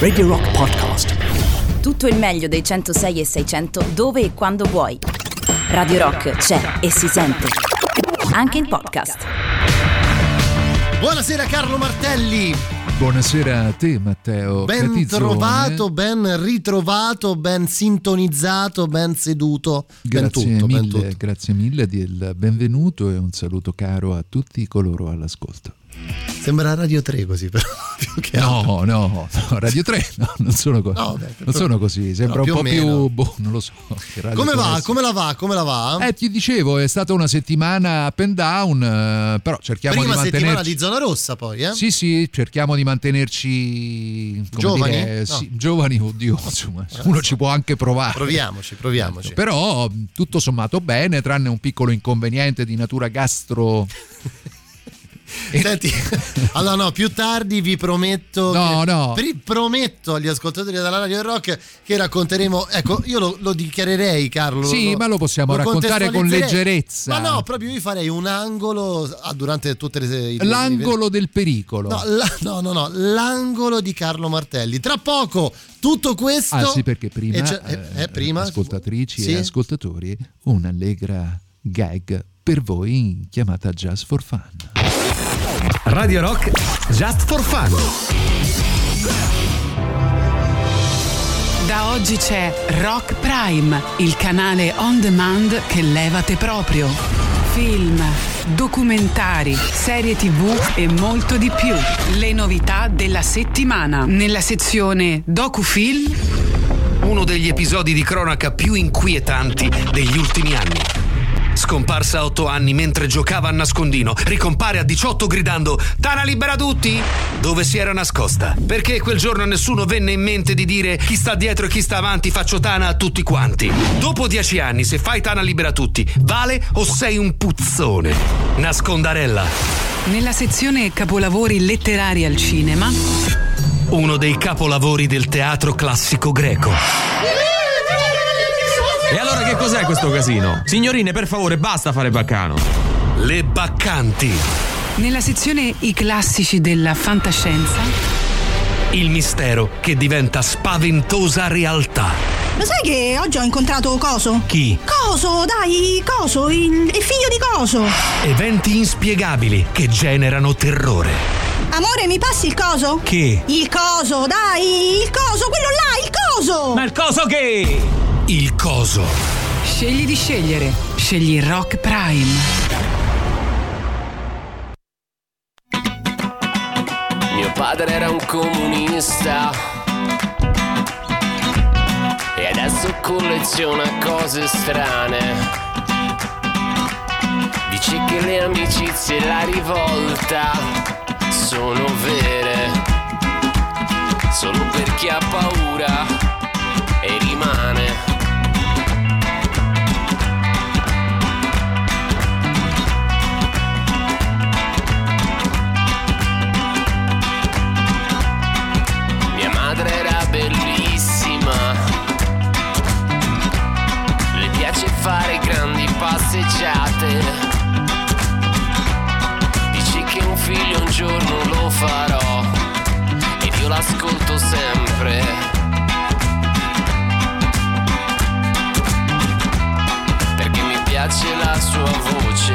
Radio Rock Podcast. Tutto il meglio dei 106 e 600 dove e quando vuoi. Radio Rock c'è e si sente. Anche in podcast. Buonasera Carlo Martelli. Buonasera a te Matteo. Ben Catizzone. trovato, ben ritrovato, ben sintonizzato, ben seduto. Ben Grazie tutto, ben mille, tutto. grazie mille del benvenuto e un saluto caro a tutti coloro all'ascolto. Sembra Radio 3 così però. No, no, no, Radio 3, no, non sono così. No, beh, non però- sono così, sembra però un po' più boh, non lo so. Come va? Come la va? Come la va? Eh, ti dicevo, è stata una settimana up and down, eh, però cerchiamo Prima di settimana mantenerci... di zona rossa poi, eh? Sì, sì, cerchiamo di mantenerci Giovani? dire, No. sì, giovani, oddio, insomma, uno ci può anche provare. Proviamoci, proviamoci. Però tutto sommato bene, tranne un piccolo inconveniente di natura gastro. Senti, allora no, più tardi vi prometto, No, che- no. pri- prometto agli ascoltatori della Radio Rock che racconteremo, ecco, io lo, lo dichiarerei Carlo. Sì, ma lo possiamo raccontare con leggerezza. Ma no, proprio io farei un angolo ah, durante tutte le... i- L'angolo del pericolo. No, la- no, no, no, l'angolo di Carlo Martelli. Tra poco tutto questo... Ah sì, perché prima, E c'è- eh, eh, prima- ascoltatrici Sì? e ascoltatori, un'allegra gag per voi in chiamata Just for Fun. Radio Rock Just for Fun. Da oggi c'è Rock Prime, il canale on demand che levate proprio. Film, documentari, serie tv e molto di più. Le novità della settimana nella sezione DocuFilm Uno degli episodi di cronaca più inquietanti degli ultimi anni. Scomparsa a 8 anni mentre giocava a nascondino, ricompare a 18 gridando Tana libera tutti! Dove si era nascosta? Perché quel giorno nessuno venne in mente di dire chi sta dietro e chi sta avanti faccio Tana a tutti quanti. Dopo 10 anni, se fai Tana libera tutti, vale o sei un puzzone? Nascondarella. nella sezione capolavori letterari al cinema. Uno dei capolavori del teatro classico greco. E allora che cos'è questo casino? Signorine, per favore, basta fare baccano. Le Baccanti. Nella sezione I classici della fantascienza. Il mistero che diventa spaventosa realtà. Lo sai che oggi ho incontrato Coso? Chi? Coso, dai, Coso, il, il figlio di Coso. Eventi inspiegabili che generano terrore. Amore, mi passi il coso? Che? Il coso, dai, il coso, quello là, il coso! Ma il coso che? Il coso. Scegli di scegliere. Scegli Rock Prime. Mio padre era un comunista e adesso colleziona cose strane. Dice che le amicizie e la rivolta sono vere solo per chi ha paura e rimane. Piace fare grandi passeggiate. Dice che un figlio un giorno lo farò. Ed io l'ascolto sempre. Perché mi piace la sua voce.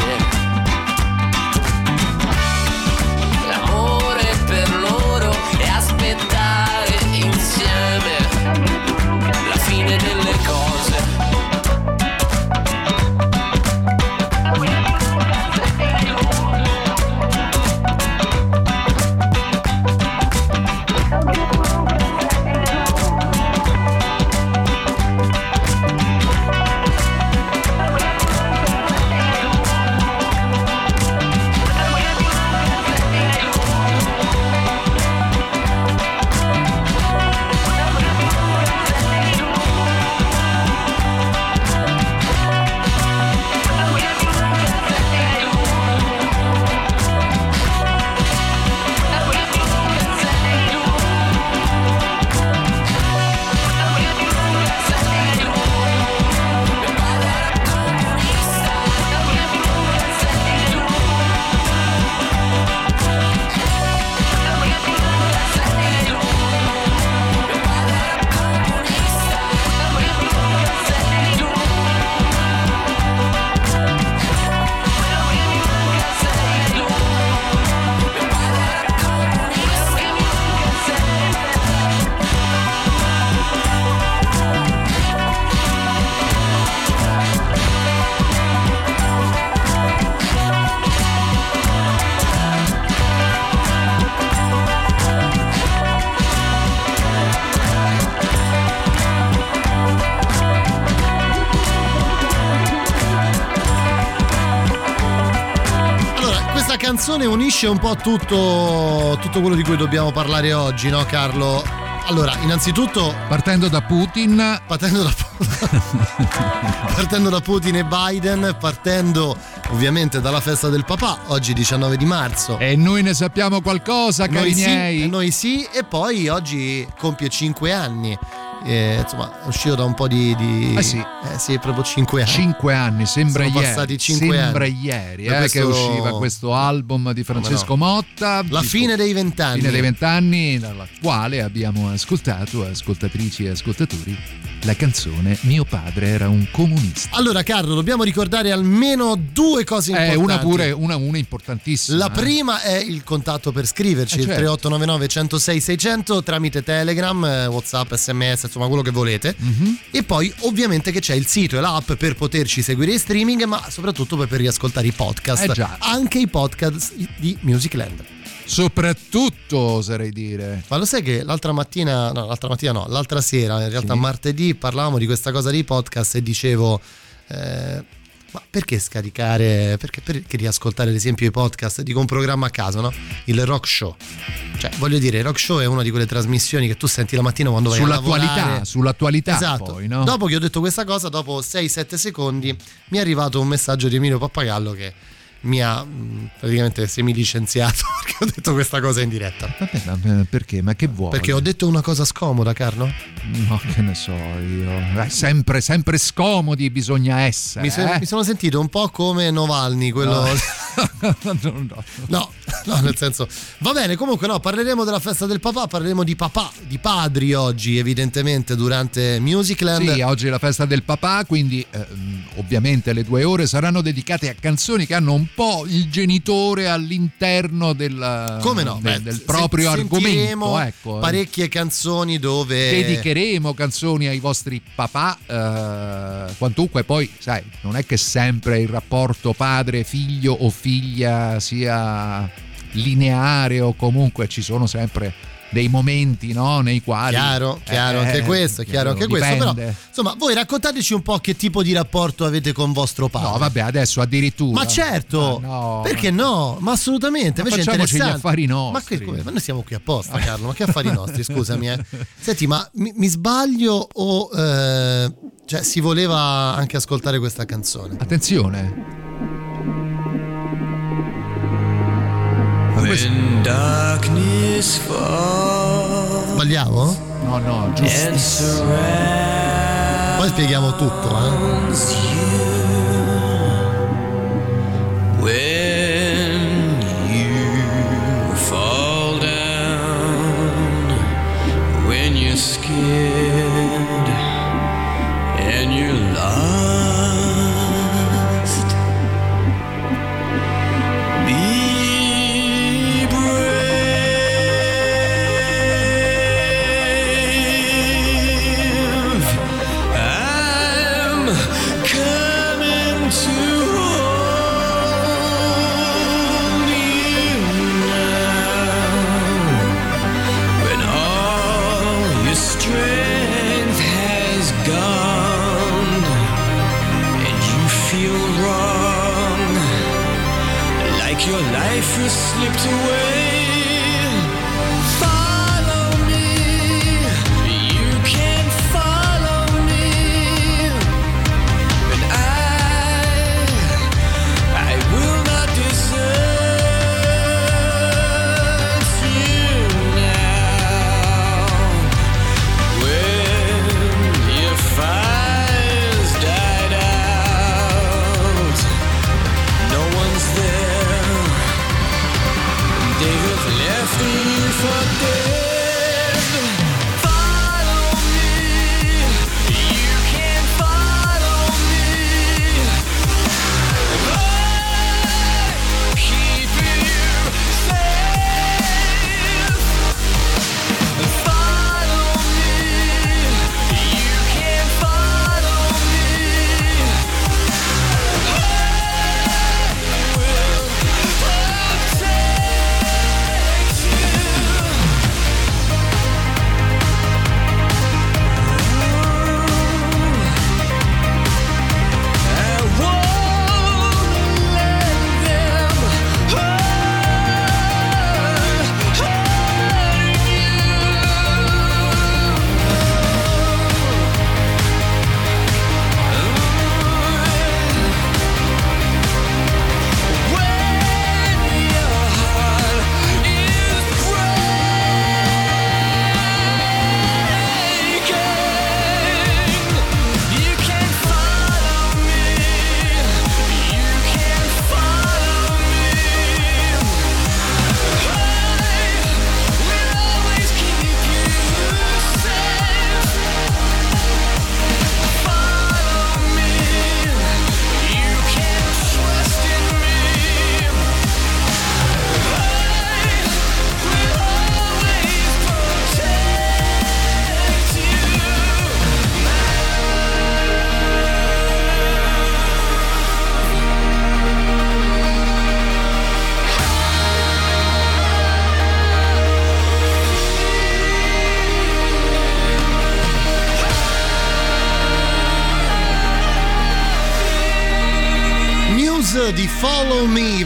L'amore per loro è aspettare insieme canzone unisce un po' tutto, tutto quello di cui dobbiamo parlare oggi, no Carlo? Allora, innanzitutto... Partendo da Putin... Partendo da, partendo da Putin e Biden, partendo ovviamente dalla festa del papà, oggi 19 di marzo. E noi ne sappiamo qualcosa, cari noi miei. Sì, noi sì, e poi oggi compie 5 anni. Eh, insomma, è uscito da un po' di. di eh sì. Eh sì, proprio 5 anni. 5 anni, sembra Sono ieri. passati 5 sembra anni. ieri eh, questo- che usciva questo album di Francesco no? Motta. La di- fine dei vent'anni. fine dei vent'anni, dalla quale abbiamo ascoltato, ascoltatrici e ascoltatori, la canzone Mio padre era un comunista. Allora, Carlo, dobbiamo ricordare almeno due cose importanti. una pure, una, una importantissima. La eh. prima è il contatto per scriverci, Eh, il certo. 3899 106 600 tramite Telegram, eh, Whatsapp, SMS, insomma quello che volete. Mhm. E poi ovviamente che c'è il sito e l'app per poterci seguire in streaming, ma soprattutto per riascoltare i podcast. Eh già. Anche i podcast di Musicland. Soprattutto, oserei dire. Ma lo sai che l'altra mattina, no, l'altra mattina no, l'altra sera, in realtà Sì. martedì, parlavamo di questa cosa dei podcast e dicevo, eh, ma perché scaricare, perché, perché riascoltare ad esempio i podcast? Dico un programma a caso, no? Il rock show. Cioè, voglio dire, il rock show è una di quelle trasmissioni che tu senti la mattina quando vai a Sull'attualità, lavorare. sull'attualità Esatto. poi, no? Dopo che ho detto questa cosa, dopo 6-7 secondi, mi è arrivato un messaggio di Emilio Pappagallo che mi ha mh, praticamente semilicenziato perché ho detto questa cosa in diretta. Vabbè, ma perché? Ma che vuoi? Perché ho detto una cosa scomoda, Carlo? No, che ne so io. Eh, sempre, sempre scomodi bisogna essere. Mi, so- eh? mi sono sentito un po' come Novalny, quello. No, no, no. No, no, nel senso. Va bene, comunque no, parleremo della festa del papà, parleremo di papà, di padri oggi, evidentemente, durante Musicland. Sì, oggi è la festa del papà, quindi ehm, ovviamente le due ore saranno dedicate a canzoni che hanno un po' il genitore all'interno del, Come no? del, del proprio argomento. Ecco. Parecchie canzoni dove. Dedicheremo canzoni ai vostri papà, eh, quantunque poi, sai, non è che sempre il rapporto padre-figlio o figlia sia lineare o comunque ci sono sempre dei momenti no, nei quali... Chiaro, chiaro anche Eh, questo, è chiaro anche questo. Però, dipende. insomma, voi raccontateci un po' che tipo di rapporto avete con vostro padre. No, vabbè, adesso addirittura. Ma certo, Ma no, perché no? Ma assolutamente. Ma Invece facciamoci gli affari Ma, nostri. che, come? ma noi siamo qui apposta, Carlo. Ma che affari nostri? Scusami. Eh. Senti, ma mi, mi sbaglio o eh, cioè, si voleva anche ascoltare questa canzone? Attenzione. When darkness falls Sbagliamo? No, no, giusto. Poi spieghiamo tutto, eh. you,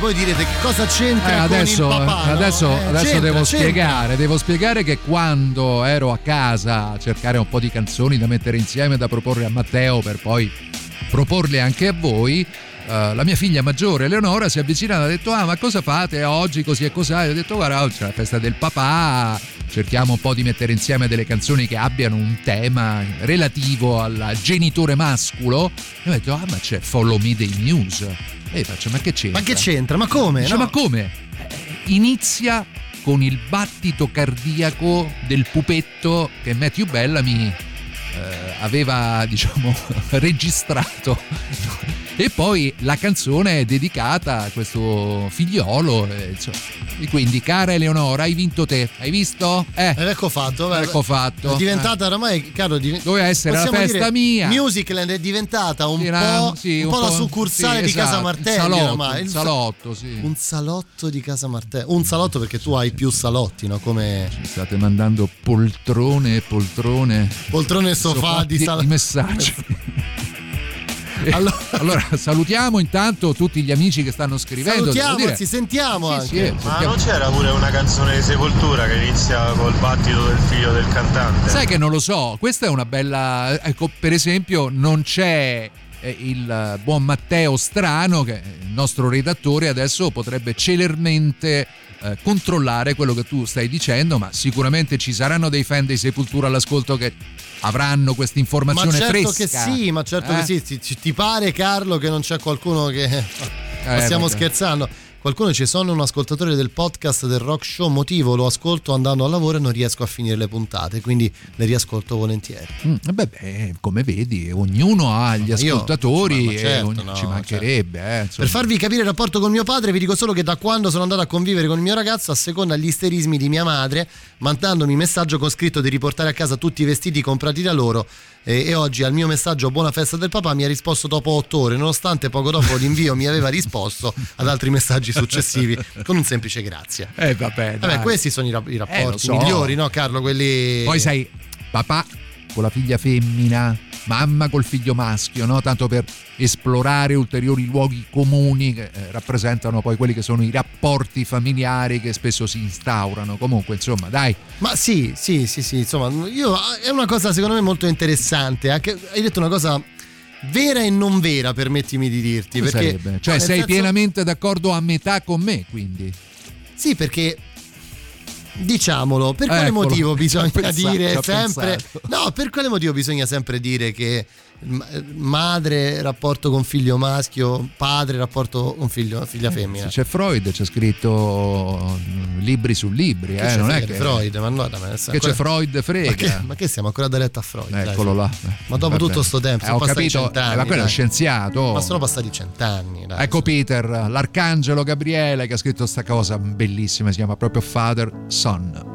Poi direte che cosa c'entra Eh, adesso, con il papà. no? adesso, Eh, adesso c'entra, devo c'entra. spiegare, devo spiegare che quando ero a casa a cercare un po' di canzoni da mettere insieme da proporre a Matteo per poi proporle anche a voi. eh, la mia figlia maggiore Eleonora si è avvicinata e ha detto ah ma cosa fate oggi così e così ho detto guarda oggi c'è la festa del papà cerchiamo un po' di mettere insieme delle canzoni che abbiano un tema relativo al genitore masculo e ho detto ah ma c'è Follow Me dei Muse e faccio ma che c'entra? Ma che c'entra? Ma come? Dice, No. ma come? Eh, Inizia con il battito cardiaco del pupetto che Matthew Bellamy eh, aveva, diciamo, registrato. E poi la canzone è dedicata a questo figliolo. eh. E quindi, cara Eleonora, hai vinto te. Hai visto? Eh, Ed ecco fatto. guarda. ecco fatto. È diventata oramai, caro, div- Doveva essere la festa mia. Musicland è diventata un, una- po', sì, un po' la succursale sì, di Casa esatto, Martelli. il salotto, oramai. sa- salotto, sì. Un salotto di Casa Martelli. Un salotto perché tu hai più salotti, no? Come Ci state mandando poltrone e poltrone. poltrone e sofà sofà di di salotto. messaggi. Allora- allora, salutiamo intanto tutti gli amici che stanno scrivendo. Salutiamo, dire. ci sentiamo Sì, anche. sì, eh, Ma sentiamo. non c'era pure una canzone di Sepoltura che inizia col battito del figlio del cantante? Sai che non lo so, questa è una bella. Ecco, per esempio, non c'è eh, il buon Matteo Strano, che è il nostro redattore, adesso potrebbe celermente eh, controllare quello che tu stai dicendo, ma sicuramente ci saranno dei fan dei Sepultura all'ascolto che avranno questa Ma informazione certo fresca. che sì, ma certo Eh? che sì. Ti, ti- pare, Carlo, che non c'è qualcuno che. Eh, stiamo vabbè. scherzando. Qualcuno ci sono un ascoltatore del podcast del Rock Show motivo, lo ascolto andando al lavoro e non riesco a finire le puntate, quindi le riascolto volentieri. Mm, beh, beh, come vedi, ognuno ha gli io- ascoltatori ma certo, e ogni- no, ci mancherebbe. eh, insomma. Per farvi capire il rapporto con mio padre, vi dico solo che da quando sono andato a convivere con il mio ragazzo, a seconda gli isterismi di mia madre, mandandomi messaggio con scritto di riportare a casa tutti i vestiti comprati da loro. E, e oggi al mio messaggio Buona festa del papà mi ha risposto dopo otto ore, nonostante poco dopo l'invio mi aveva risposto ad altri messaggi successivi con un semplice grazie. Eh, vabbè, Vabbè, questi sono i, Eh, rapporti so. migliori, no, Carlo? Quelli. Poi sai, papà con la figlia femmina, mamma col figlio maschio, no? tanto per esplorare ulteriori luoghi comuni che eh, rappresentano poi quelli che sono i rapporti familiari che spesso si instaurano. Comunque, insomma, dai, Ma sì, sì, sì, sì, insomma, io, è una cosa secondo me molto interessante. Anche, hai detto una cosa vera e non vera, permettimi di dirti. Perché, sarebbe? Cioè, sei senso- pienamente d'accordo a metà con me, quindi. Sì, perché diciamolo, per quale Eccolo, motivo bisogna pensato, dire sempre. No, per quale motivo bisogna sempre dire che madre rapporto con figlio maschio, padre rapporto con figlio, figlia femmina? Se c'è Freud, c'è scritto mm, libri su libri, Che eh, c'è non è che, Freud, ma no, dai, ma che ancora- c'è Freud Ma frega. che, ma che siamo ancora da letto a Freud? dai, Eccolo su. là. Ma dopo Vabbè. tutto sto tempo, Eh, sono ho passati capito, cent'anni, eh, ma quello è dai. scienziato. Ma sono passati cent'anni, dai. Ecco Peter, l'arcangelo Gabriele che ha scritto sta cosa bellissima, si chiama proprio Father Son.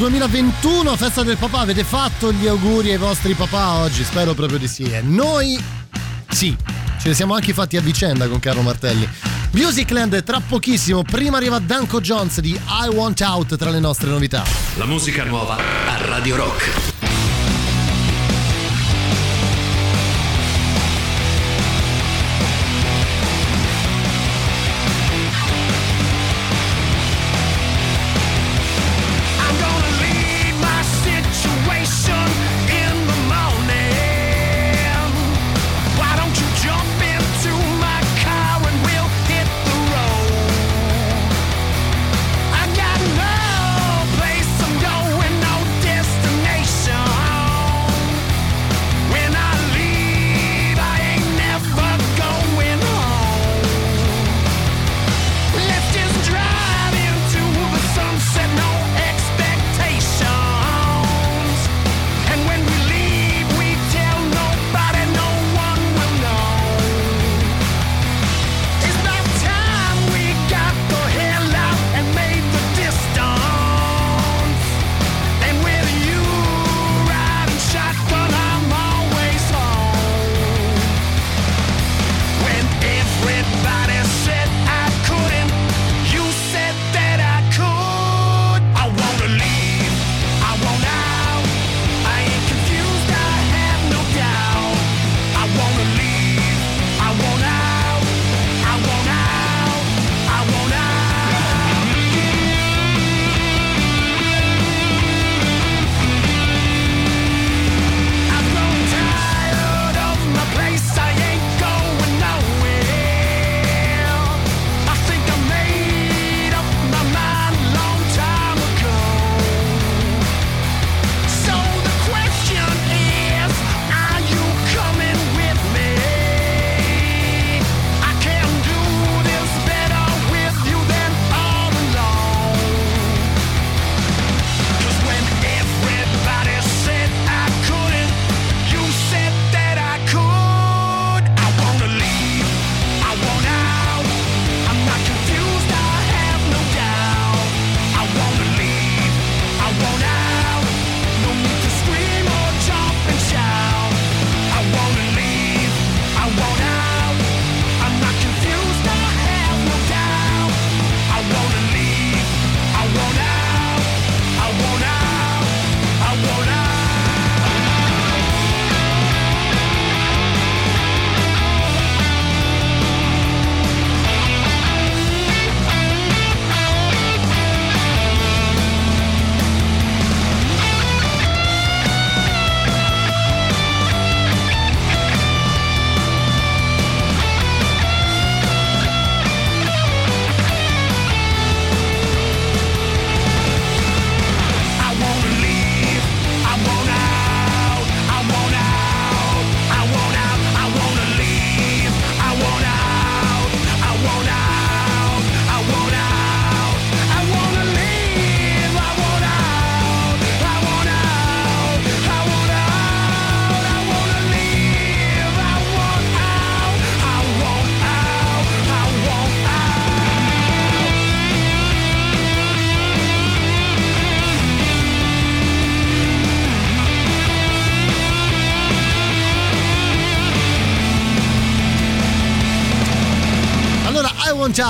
2021, festa del papà, avete fatto gli auguri ai vostri papà oggi? Spero proprio di sì. E noi sì, ce ne siamo anche fatti a vicenda con Carlo Martelli. Musicland tra pochissimo, prima arriva Danko Jones di I Want Out tra le nostre novità. La musica nuova a Radio Rock.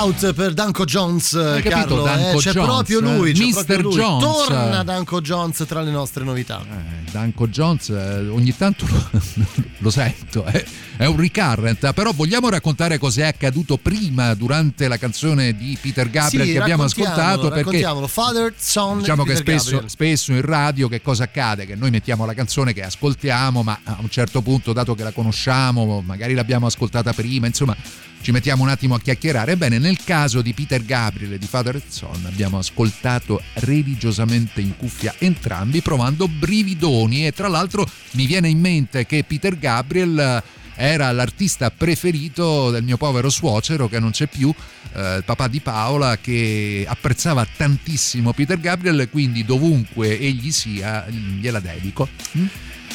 Out per Danko Jones, Hai capito, Carlo. Danko eh, c'è Jones, proprio lui, c'è Mr. proprio lui. Jones. Torna Danko Jones tra le nostre novità. Eh, Danko Jones eh, ogni tanto lo, lo sento, eh. È un recurrent, però vogliamo raccontare cos'è accaduto prima durante la canzone di Peter Gabriel Sì, che abbiamo ascoltato perché. Father, Son, diciamo che spesso, spesso in radio che cosa accade? Che noi mettiamo la canzone che ascoltiamo, ma a un certo punto, dato che la conosciamo, magari l'abbiamo ascoltata prima, insomma, ci mettiamo un attimo a chiacchierare. Ebbene, nel caso di Peter Gabriel e di Father Son abbiamo ascoltato religiosamente in cuffia entrambi, provando brividoni e tra l'altro mi viene in mente che Peter Gabriel era l'artista preferito del mio povero suocero che non c'è più, eh, il papà di Paola, che apprezzava tantissimo Peter Gabriel, quindi dovunque egli sia gliela dedico. Mm?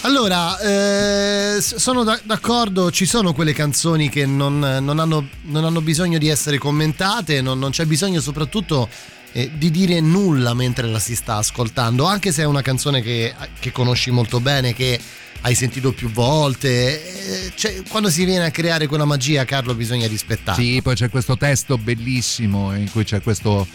Allora, eh, sono da- d'accordo, ci sono quelle canzoni che non, non hanno, non hanno bisogno di essere commentate, non, non c'è bisogno soprattutto eh, di dire nulla mentre la si sta ascoltando, anche se è una canzone che, che conosci molto bene, che hai sentito più volte. eh, cioè, quando si viene a creare quella magia, Carlo, bisogna rispettarla. Sì, poi c'è questo testo bellissimo in cui c'è questo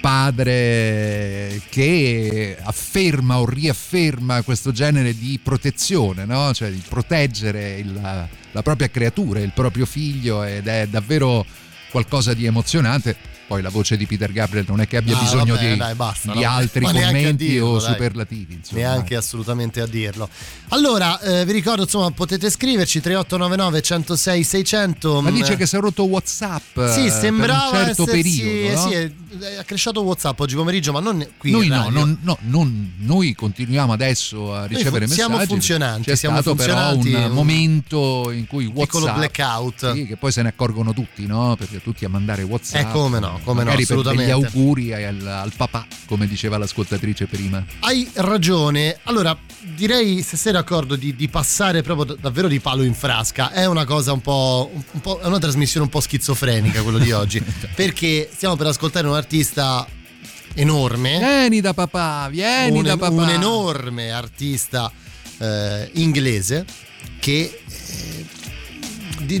padre che afferma o riafferma questo genere di protezione, no? cioè di proteggere il- la propria creatura, il proprio figlio ed è davvero qualcosa di emozionante. Poi la voce di Peter Gabriel non è che abbia No, bisogno vabbè, di, dai, basta, di altri commenti dirlo, o dai. superlativi. Insomma. Neanche assolutamente a dirlo. Allora, eh, vi ricordo, insomma, potete scriverci 3899 106 600. Ma dice che si è rotto WhatsApp Sì, eh, sembrava per un certo essersi, periodo. no? sì, è, è cresciuto WhatsApp oggi pomeriggio, ma non qui Noi no, non- no, non- noi continuiamo adesso a ricevere fu- siamo messaggi. funzionanti, C'è siamo stato però funzionanti, un un momento in cui piccolo WhatsApp blackout. Sì, che poi se ne accorgono tutti, no? Perché tutti a mandare WhatsApp. Eh, come no, come no, magari per assolutamente. auguri al, al papà, come diceva l'ascoltatrice prima. Hai ragione. Allora, direi, se sei d'accordo, di, di passare proprio davvero di palo in frasca. È una cosa un po', un po'. È una trasmissione un po' schizofrenica quello di oggi. perché stiamo per ascoltare un artista enorme. Vieni da papà, vieni un, da papà. un enorme artista eh, inglese che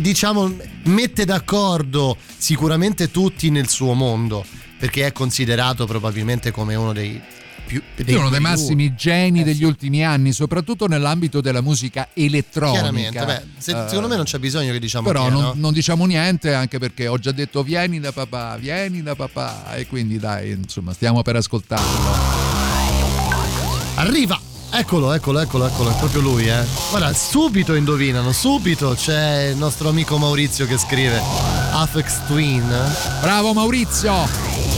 diciamo mette d'accordo sicuramente tutti nel suo mondo perché è considerato probabilmente come uno dei più È uno dei massimi geni Eh, degli sì. ultimi anni, soprattutto nell'ambito della musica elettronica. chiaramente beh, se- Eh, secondo me non c'è bisogno che diciamo Però chi è, non, no? non diciamo niente anche perché ho già detto vieni da papà, vieni da papà e quindi dai, insomma, stiamo per ascoltarlo. arriva Eccolo, eccolo, eccolo, eccolo, è proprio lui, eh. Guarda, subito indovinano, subito c'è il nostro amico Maurizio che scrive Afex Twin. Bravo Maurizio!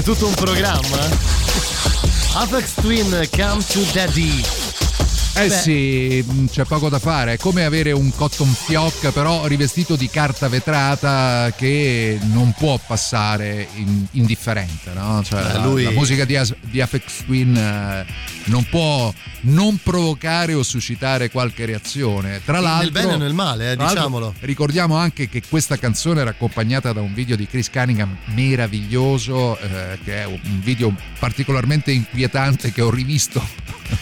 È tutto un programma. eh? Apex Twin, come to daddy. Eh Beh. sì, mh, c'è poco da fare, è come avere un cotton fioc però rivestito di carta vetrata che non può passare in- indifferente, no? Cioè, Beh, la- lui- la, musica di, As- di Apex Twin eh, non può non provocare o suscitare qualche reazione. Tra l'altro, Nel bene o nel male, eh, diciamolo. Ricordiamo anche che questa canzone era accompagnata da un video di Chris Cunningham meraviglioso, eh, che è un video particolarmente inquietante che ho rivisto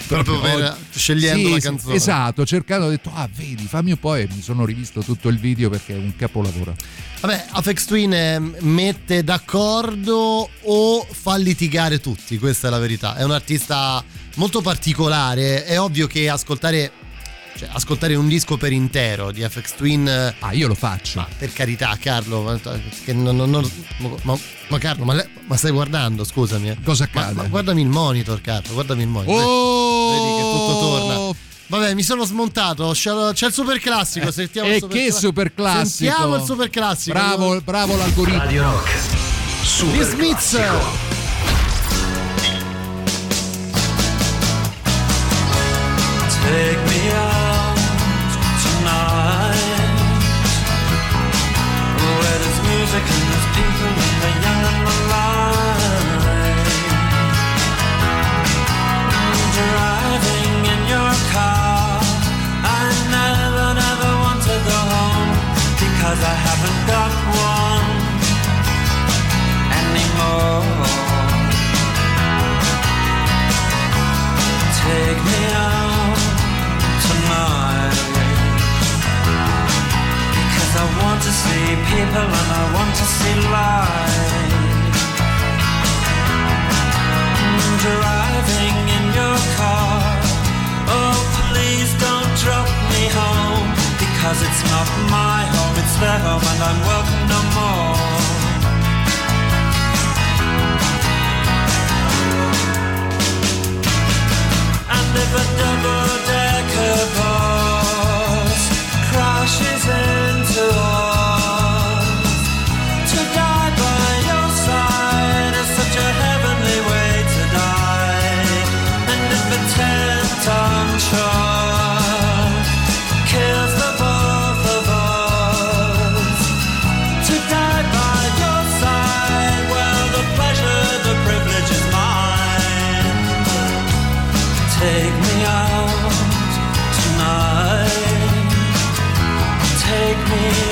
Proprio per- scegliendo Sì, la canzone. Esatto, cercando, ho detto, ah vedi, fammi un po' e mi sono rivisto tutto il video perché è un capolavoro. Vabbè, Apex Twin eh, mette d'accordo o fa litigare tutti, questa è la verità. È un artista molto particolare, è ovvio che ascoltare cioè, ascoltare un disco per intero di Apex Twin Ah, io lo faccio. Ma per carità, Carlo, ma, che non- non- non- ma- ma Carlo, ma, lei- ma stai guardando, scusami. eh. Cosa Ma, accade? ma guardami il monitor, Carlo, guardami il monitor. Oh! Vedi che tutto torna. Vabbè, mi sono smontato. C'è, il super classico. Sentiamo il E super che cla- super classico! Sentiamo il super classico. Bravo, bravo l'algoritmo. Radio Rock. Gli Super Smiths. Take me see people and I want to see light. Driving in your car. Oh please don't drop me home Because it's not my home, it's their home and I'm welcome no more. And if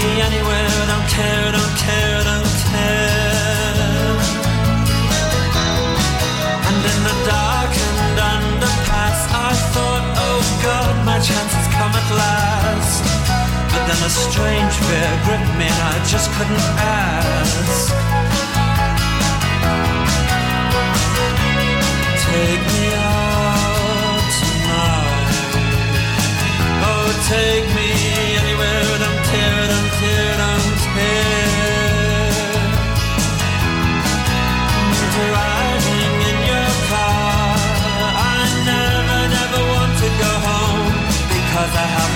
me anywhere. Don't care, don't care, don't care. And in the darkened underpass, I thought, oh God, my chance has come at last. But then a strange fear gripped me, and I just couldn't ask. I haven't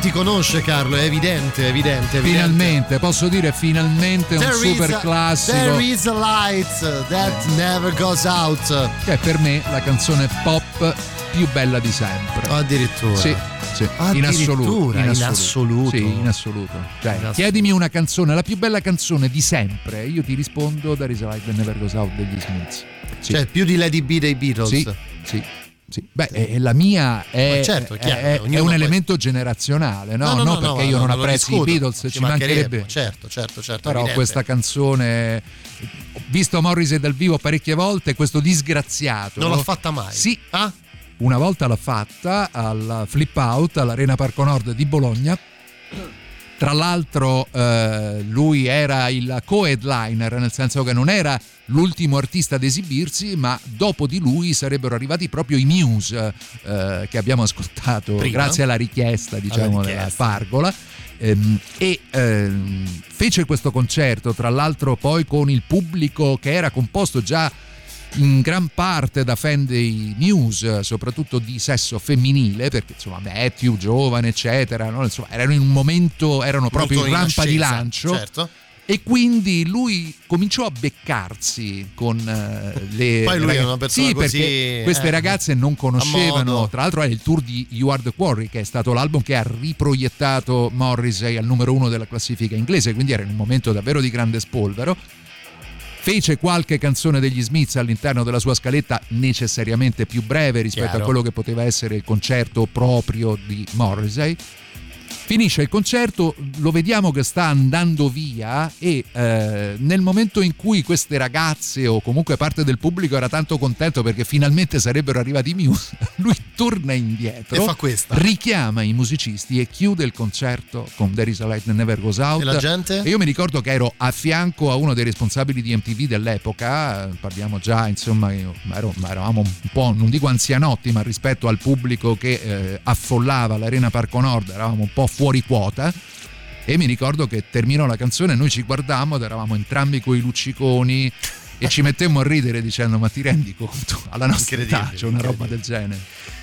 ti conosce, Carlo, è evidente, è evidente. è evidente. Finalmente, posso dire finalmente un There is super a- classico. There is a light that never goes out. Che è per me la canzone pop più bella di sempre. Addirittura. Sì, Sì, in assoluto. Addirittura, in assoluto. Sì, in assoluto. Cioè, In assoluto. chiedimi una canzone, la più bella canzone di sempre, io ti rispondo da Resurrect and Never Goes Out degli Smiths. Sì. Cioè, più di Lady B dei Beatles. Sì, sì. Sì. Beh, eh, la mia è, certo, chiaro, è- è un poi- elemento generazionale, no? No, no, No, perché io no, non apprezzo i Beatles, ci ci mancherebbe. mancherebbe, certo, certo, certo, Però evidente. questa canzone, ho visto Morrissey dal vivo parecchie volte, questo disgraziato. Non l'ha fatta mai. Sì. Ah? Una volta l'ha fatta al Flip Out all'Arena Parco Nord di Bologna. Tra l'altro eh, lui era il co-headliner, nel senso che non era l'ultimo artista ad esibirsi, ma dopo di lui sarebbero arrivati proprio i Muse eh, che abbiamo ascoltato Prima. grazie alla richiesta, diciamo, della richiesta. Pargola. Ehm, e ehm, fece questo concerto, tra l'altro poi con il pubblico che era composto già in gran parte da fan dei Muse, soprattutto di sesso femminile, perché insomma Matthew, giovane, eccetera, no? Insomma, erano in un momento, erano proprio Molto in in rampa di lancio. certo. E quindi lui cominciò a beccarsi con eh, le Poi lui ragazze- era una persona sì, così, perché queste eh, ragazze non conoscevano. Tra l'altro è il tour di You Are the Quarry, che è stato l'album che ha riproiettato Morrissey al numero uno della classifica inglese, quindi era in un momento davvero di grande spolvero. Fece qualche canzone degli Smiths all'interno della sua scaletta necessariamente più breve rispetto Chiaro. a quello che poteva essere il concerto proprio di Morrissey. Finisce il concerto, lo vediamo che sta andando via e eh, nel momento in cui queste ragazze o comunque parte del pubblico era tanto contento perché finalmente sarebbero arrivati i Muse, lui torna indietro, E fa questa. richiama i musicisti e chiude il concerto con There is a Light that Never Goes Out. E la gente? E io mi ricordo che ero a fianco a uno dei responsabili di MTV dell'epoca, parliamo già, insomma, ero- eravamo un po', non dico anzianotti, ma rispetto al pubblico che eh, affollava l'Arena Parco Nord, eravamo un po' fuori quota. E mi ricordo che terminò la canzone, noi ci guardammo ed eravamo entrambi coi lucciconi e ci mettemmo a ridere dicendo ma ti rendi conto alla nostra età c'è una roba del genere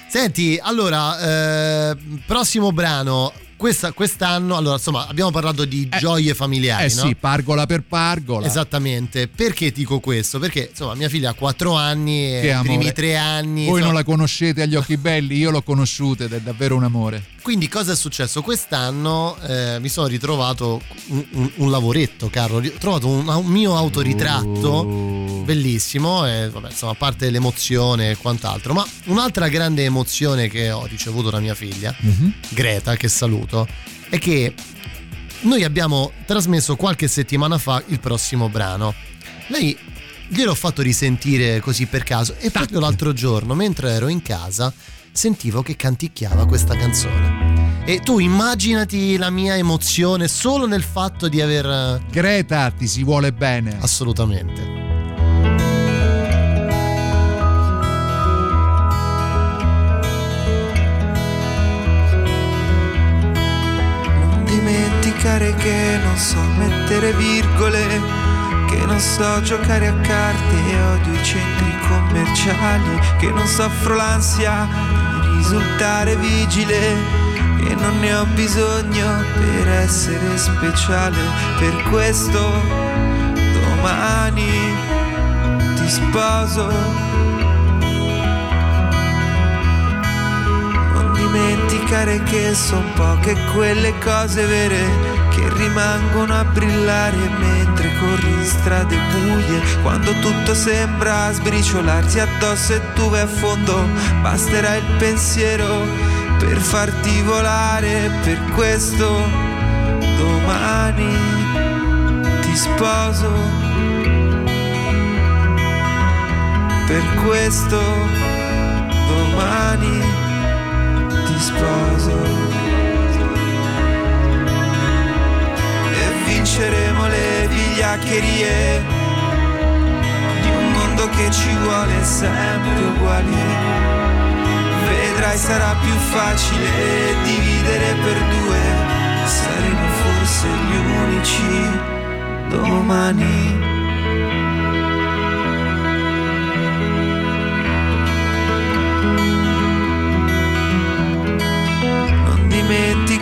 Senti, allora, eh, prossimo brano. Questa- quest'anno, allora, insomma, abbiamo parlato di gioie familiari, eh no? sì pargola per pargola Esattamente. Perché dico questo? Perché, insomma, mia figlia ha 4 anni, e i primi 3 anni. voi insomma, non la conoscete agli occhi belli io l'ho conosciuta ed è davvero un amore Quindi cosa è successo? Quest'anno eh, mi sono ritrovato un, un- un lavoretto, Carlo. Ho trovato un, un mio autoritratto Oh. bellissimo, e, vabbè, insomma, a parte l'emozione e quant'altro. Ma un'altra grande emozione che ho ricevuto da mia figlia, Mhm. Greta, che saluto, è che noi abbiamo trasmesso qualche settimana fa il prossimo brano. Lei gliel'ho fatto risentire così per caso e proprio l'altro giorno, mentre ero in casa, sentivo che canticchiava questa canzone. E tu immaginati la mia emozione solo nel fatto di aver... Greta ti si vuole bene Assolutamente. Dimenticare che non so mettere virgole, che non so giocare a carte e odio i centri commerciali, che non soffro l'ansia di risultare vigile, che non ne ho bisogno per essere speciale, per questo domani ti sposo. Dimenticare che son poche quelle cose vere che rimangono a brillare mentre corri in strade buie. Quando tutto sembra sbriciolarti addosso e tu vai a fondo, basterà il pensiero per farti volare. Per questo domani ti sposo. Per questo domani sposo e vinceremo le vigliaccherie di un mondo che ci vuole sempre uguali. Vedrai sarà più facile dividere per due, saremo forse gli unici domani.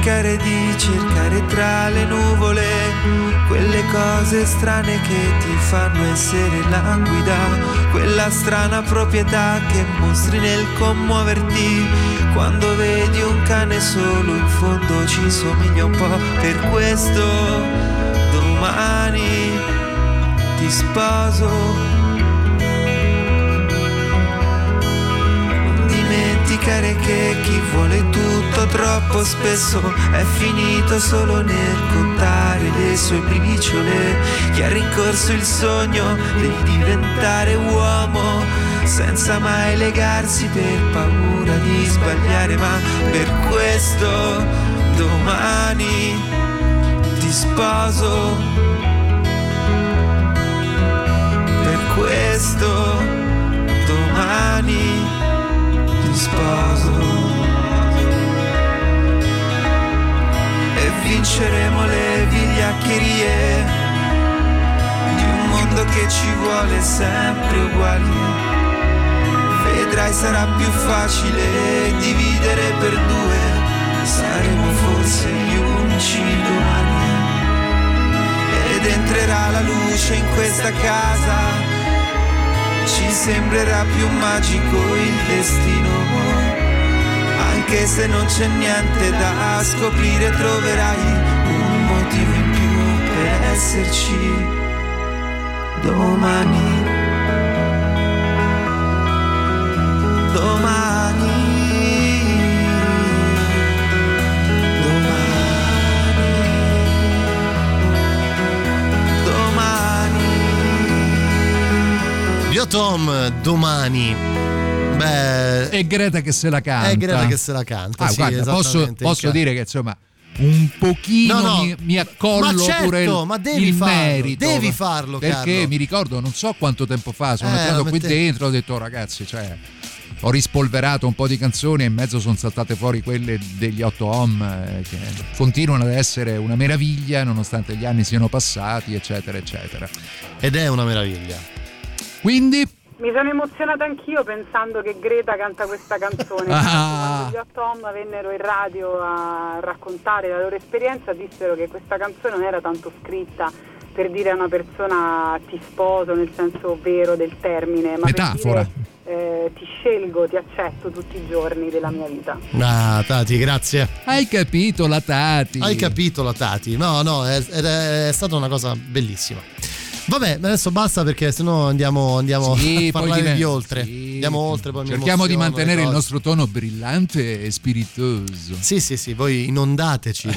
Dimenticare di cercare tra le nuvole quelle cose strane che ti fanno essere languida, quella strana proprietà che mostri nel commuoverti. Quando vedi un cane solo in fondo ci somiglia un po' per questo domani ti sposo dimenticare che chi vuole tutto troppo spesso è finito solo nel contare le sue briciole. Chi ha rincorso il sogno di diventare uomo senza mai legarsi per paura di sbagliare, ma per questo domani ti sposo. Per questo domani sposo. E vinceremo le vigliaccherie di un mondo che ci vuole sempre uguali. Vedrai sarà più facile dividere per due, saremo forse gli unici domani ed entrerà la luce in questa casa. Ci sembrerà più magico il destino. Anche se non c'è niente da scoprire, troverai un motivo in più per esserci domani. Domani. Biotom domani. Beh, E Greta che se la canta. è Greta che se la canta. Ah, sì, guarda, posso, posso dire che insomma un pochino No, no, mi, mi accollo ma certo, pure il, ma devi il farlo, merito. devi farlo, Perché Carlo. mi ricordo, non so quanto tempo fa, sono Eh, entrato qui te- dentro, ho detto "Oh, ragazzi, cioè ho rispolverato un po' di canzoni e in mezzo sono saltate fuori quelle degli 8 Home eh, che continuano ad essere una meraviglia nonostante gli anni siano passati, eccetera, eccetera. Ed è una meraviglia. Quindi Mi sono emozionata anch'io pensando che Greta canta questa canzone. Ah. Quando gli Tom vennero in radio a raccontare la loro esperienza, dissero che questa canzone non era tanto scritta per dire a una persona ti sposo nel senso vero del termine, ma Metafora. per dire eh, ti scelgo, ti accetto tutti i giorni della mia vita. Ah, Tati, grazie. hai capito la Tati. Hai capito la Tati? No, no, è, è- è stata una cosa bellissima. Vabbè, adesso basta perché sennò andiamo, andiamo Sì, a parlare diven- di oltre. sì. Andiamo oltre, poi Cerchiamo di mantenere il nostro tono brillante e spiritoso. Sì, sì, sì, voi inondateci.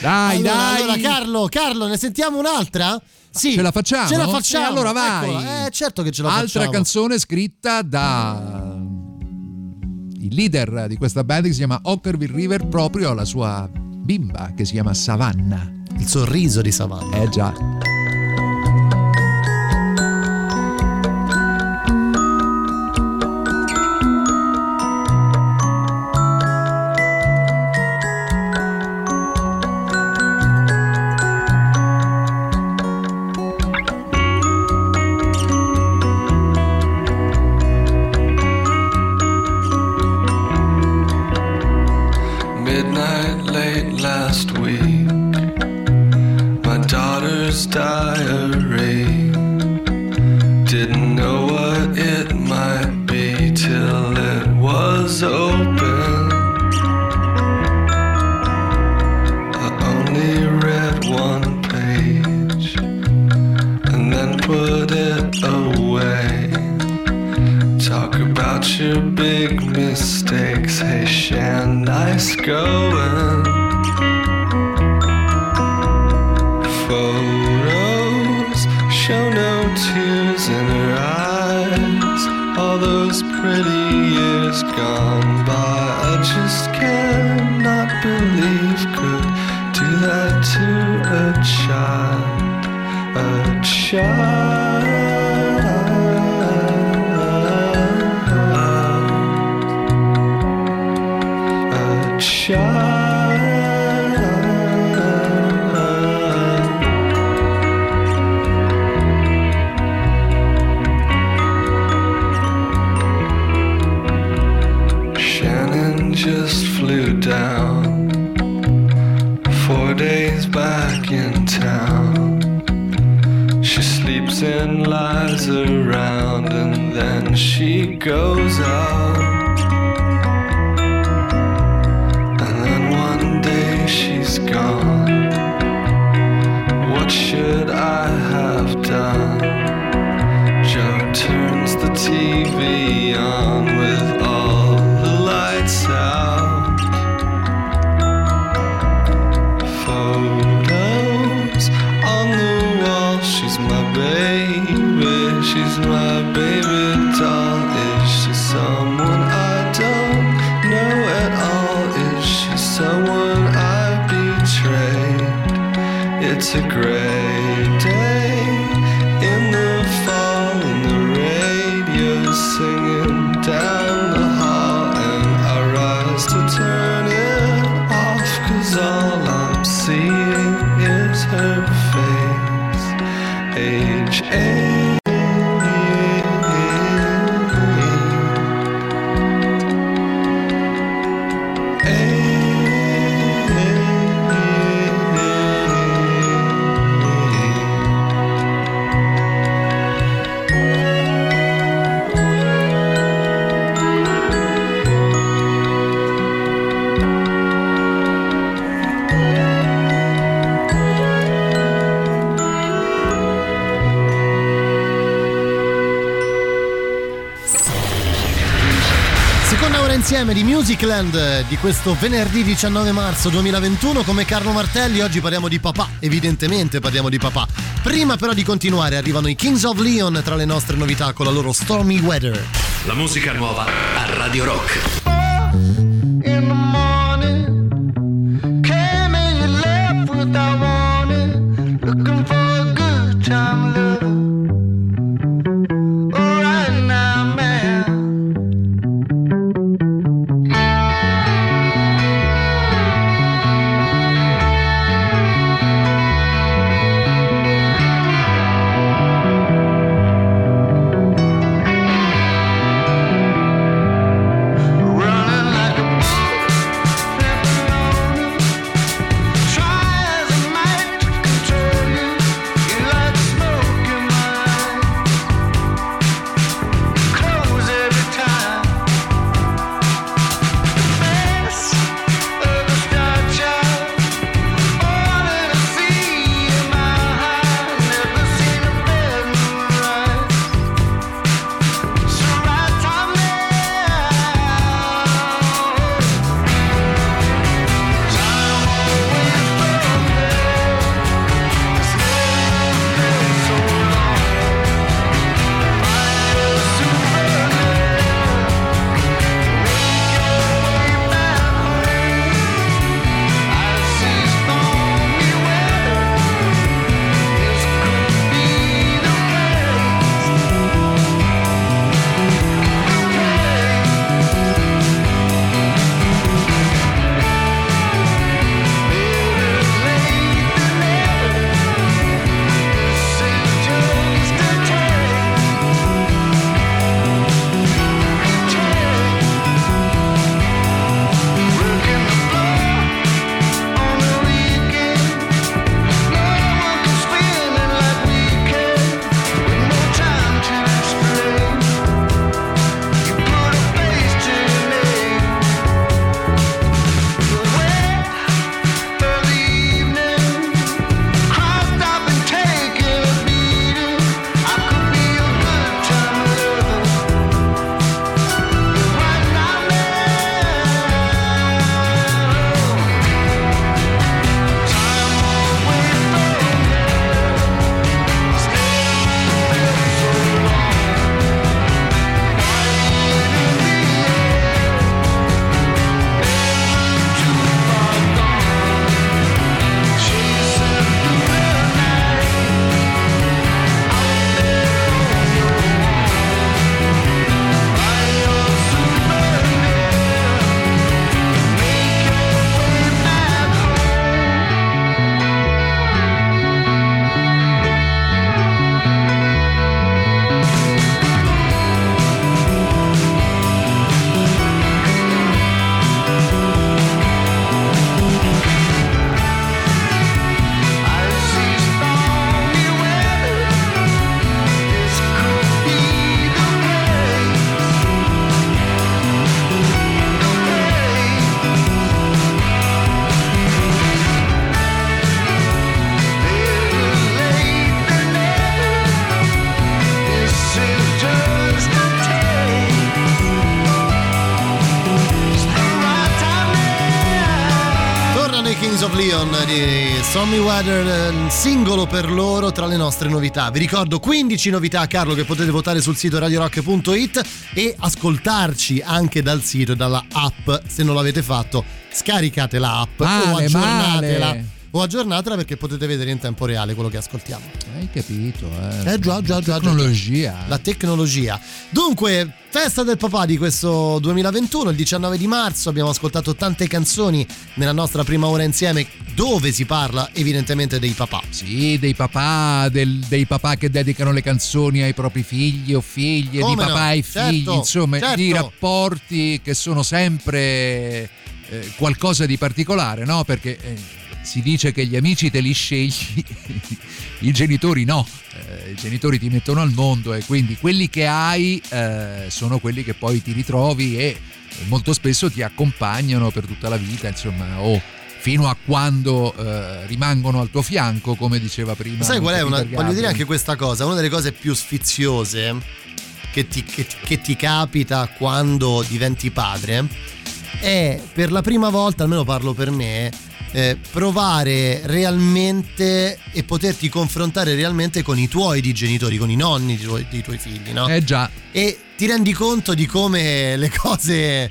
Dai, allora, dai. allora, Carlo, Carlo, ne sentiamo un'altra? Sì. Ce la facciamo? Ce la facciamo. Eh, allora vai. Eccola. Eh, certo che ce la Altra facciamo. canzone scritta da il leader di questa band che si chiama Ockerville River proprio alla sua bimba che si chiama Savannah. Il sorriso di Savannah. Eh già. Around, and then she goes out. And then one day she's gone. Musicland di questo venerdì 19 marzo 2021 come Carlo Martelli oggi parliamo di papà, evidentemente parliamo di papà. Prima però di continuare arrivano i Kings of Leon tra le nostre novità con la loro Stormy Weather. La musica nuova a Radio Rock. Leon di Stormy Weather, singolo per loro tra le nostre novità. Vi ricordo 15 novità, Carlo, che potete votare sul sito radiorock.it e ascoltarci anche dal sito e dalla app. Se non l'avete fatto, scaricate l'app o Male, aggiornatela. male. O aggiornatela perché potete vedere in tempo reale quello che ascoltiamo. Hai capito, eh? Eh già, già, già. già. Tecnologia. La tecnologia. Dunque, festa del papà di questo 2021, il 19 di marzo, abbiamo ascoltato tante canzoni nella nostra prima ora insieme dove si parla evidentemente dei papà. Sì, dei papà, del- dei papà che dedicano le canzoni ai propri figli o figlie, Come di papà no? ai Certo, figli, insomma, certo. di rapporti che sono sempre eh, qualcosa di particolare, no? Perché eh, si dice che gli amici te li scegli, i genitori no. Eh, I genitori ti mettono al mondo e quindi quelli che hai eh, sono quelli che poi ti ritrovi e molto spesso ti accompagnano per tutta la vita, insomma, o fino a quando eh, rimangono al tuo fianco, come diceva prima. Ma sai qual è? Una- voglio dire anche questa cosa, una delle cose più sfiziose che ti, che che ti capita quando diventi padre è per la prima volta, almeno parlo per me, eh, provare realmente e poterti confrontare realmente con i tuoi di genitori, con i nonni dei tuoi, dei tuoi figli, no? Eh già, E ti rendi conto di come le cose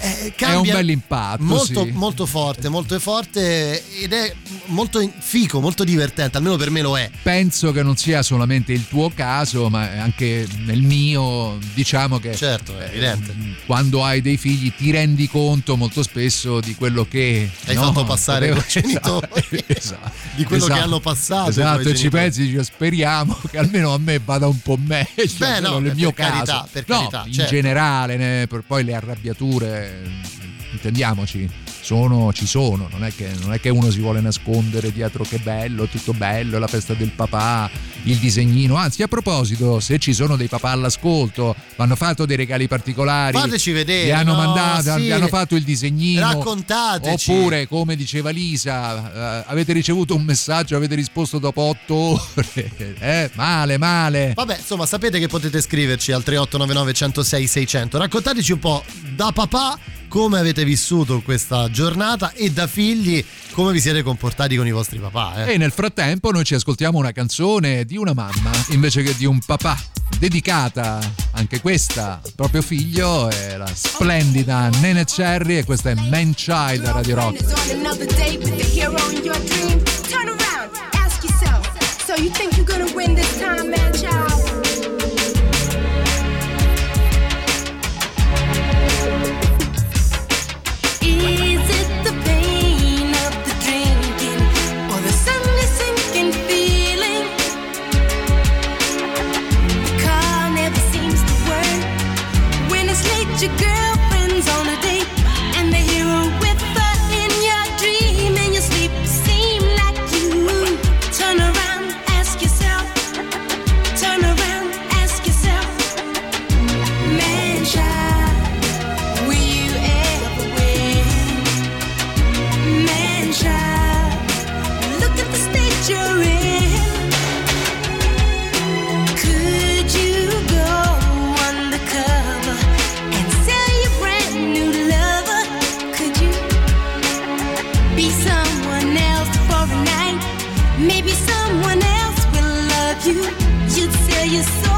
eh, è un bel impatto. molto, sì. molto forte, molto forte ed è molto fico, molto divertente, almeno per me lo è. Penso che non sia solamente il tuo caso, ma anche nel mio, diciamo che Certo, è evidente. quando hai dei figli ti rendi conto molto spesso di quello che Hai no, fatto passare poteva- coi genitori, Esatto, di quello che esatto. hanno passato. i Esatto, e ci pensi, dici, speriamo che almeno a me vada un po' meglio. Beh, no, nel per mio carità, caso. per no, carità, in certo. generale, ne- per poi le arrabbiature, intendiamoci, sono, ci sono. Non è, che, non è che uno si vuole nascondere dietro che bello, tutto bello, la festa del papà, il disegnino. Anzi, a proposito, se ci sono dei papà all'ascolto, hanno fatto dei regali particolari. Fateci vedere, Li hanno no, mandato, sì. gli hanno fatto il disegnino. Raccontateci. Oppure, come diceva Lisa, eh, avete ricevuto un messaggio, avete risposto dopo otto ore. Eh, male, male. Vabbè, insomma, sapete che potete scriverci al 3899 106 600. Raccontateci un po' da papà come avete vissuto questa giornata e da figli come vi siete comportati con i vostri papà. Eh. E nel frattempo noi ci ascoltiamo una canzone di una mamma invece che di un papà. Dedicata anche questa al proprio figlio, è la splendida Nene Cherry e questa è Man Child a Radio Rock. is so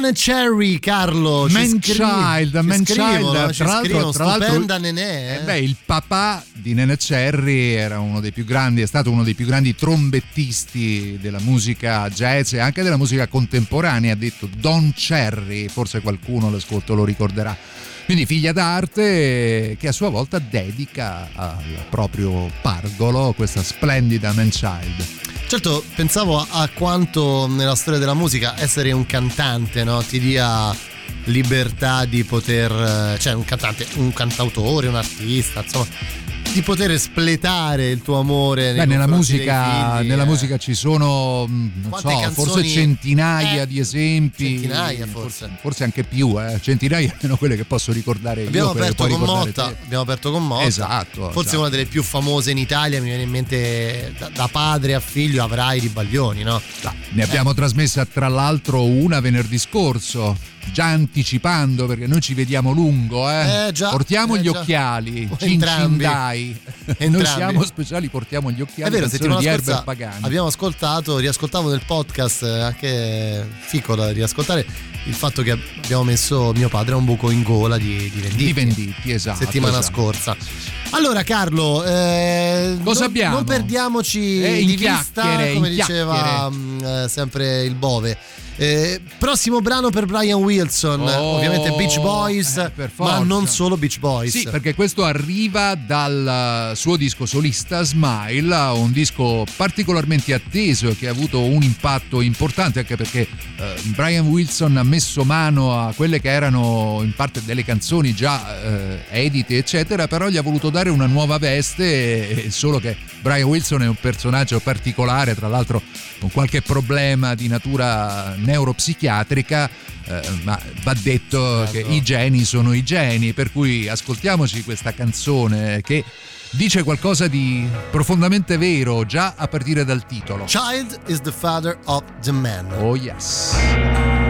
Nene Cherry, Carlo. Man Child, Man Child, tra l'altro, tra l'altro- Nenè. eh. Beh, il papà di Nene Cherry era uno dei più grandi, è stato uno dei più grandi trombettisti della musica jazz e anche della musica contemporanea, ha detto Don Cherry, forse qualcuno l'ascolto lo ricorderà. Quindi figlia d'arte che a sua volta dedica al proprio pargolo questa splendida man child. Certo, pensavo a, quanto nella storia della musica essere un cantante no, ti dia libertà di poter, eh, cioè un cantante, un cantautore, un artista, insomma, di poter espletare il tuo amore. Beh, nella musica, figli, nella eh. musica ci sono, mh, non so, forse centinaia Eh, di esempi. centinaia, forse. Forse anche più, eh. centinaia almeno quelle che posso ricordare io. Abbiamo che aperto, con Motta, te. abbiamo aperto con Motta. Esatto, Forse esatto. una delle più famose in Italia, mi viene in mente da, da padre a figlio avrai di Baglioni, no? Ne abbiamo trasmessa tra l'altro una venerdì scorso. Già anticipando perché noi ci vediamo lungo, eh. Eh, già, portiamo eh, gli già. Entrambi. Entrambi. Noi Entrambi. siamo speciali, portiamo gli occhiali. È vero, settimana di scorsa Pagani. abbiamo ascoltato, riascoltavo nel podcast, eh, anche fico da riascoltare, il fatto che abbiamo messo mio padre a un buco in gola di, di Venditti. Di Venditti, esatto. Settimana esatto. scorsa. Allora Carlo, eh, Cosa non, abbiamo? non perdiamoci Eh, in di vista, come diceva mh, eh, sempre il Bove. Eh, prossimo brano per Brian Wilson, Oh, ovviamente Beach Boys, eh, ma non solo Beach Boys. Sì, perché questo arriva dal suo disco solista Smile, un disco particolarmente atteso e che ha avuto un impatto importante anche perché eh, Brian Wilson ha messo mano a quelle che erano in parte delle canzoni già eh, edite, eccetera, però gli ha voluto dare una nuova veste, solo che Brian Wilson è un personaggio particolare, tra l'altro con qualche problema di natura neuropsichiatrica, eh, ma va detto che i geni sono i geni, per cui ascoltiamoci questa canzone che dice qualcosa di profondamente vero già a partire dal titolo. Child is the father of the man. Oh yes.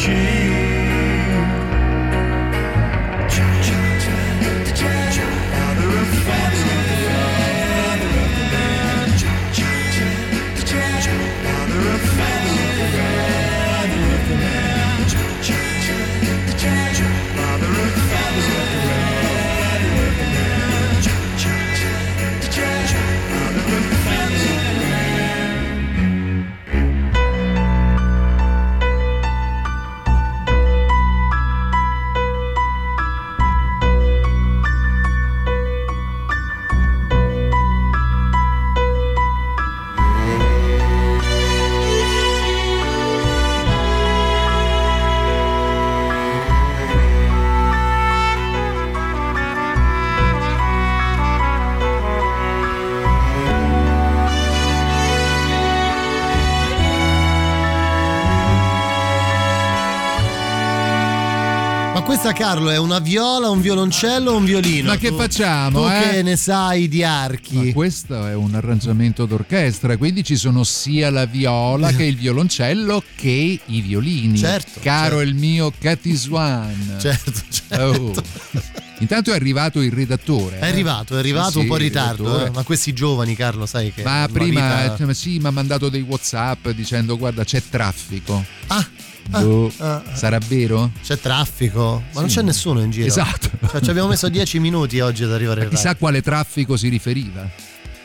Jesus. Questa Carlo è una viola, un violoncello o un violino? Ma che Tu- facciamo, Tu eh? che ne sai di archi. Ma questo è un arrangiamento d'orchestra, quindi ci sono sia la viola che il violoncello che i violini. Certo, Caro certo. il mio Cathy Swan. Certo, certo. Oh. Intanto è arrivato il redattore. È arrivato, è arrivato Sì, un po' in ritardo, eh, ma questi giovani, Carlo, sai che. Ma prima vita- cioè, sì, mi ha mandato dei WhatsApp dicendo guarda c'è traffico. Ah, Boh, ah, ah. sarà vero? C'è traffico, ma non c'è nessuno in giro. Esatto. Cioè, ci abbiamo messo 10 minuti oggi ad arrivare Chissà quale traffico si riferiva.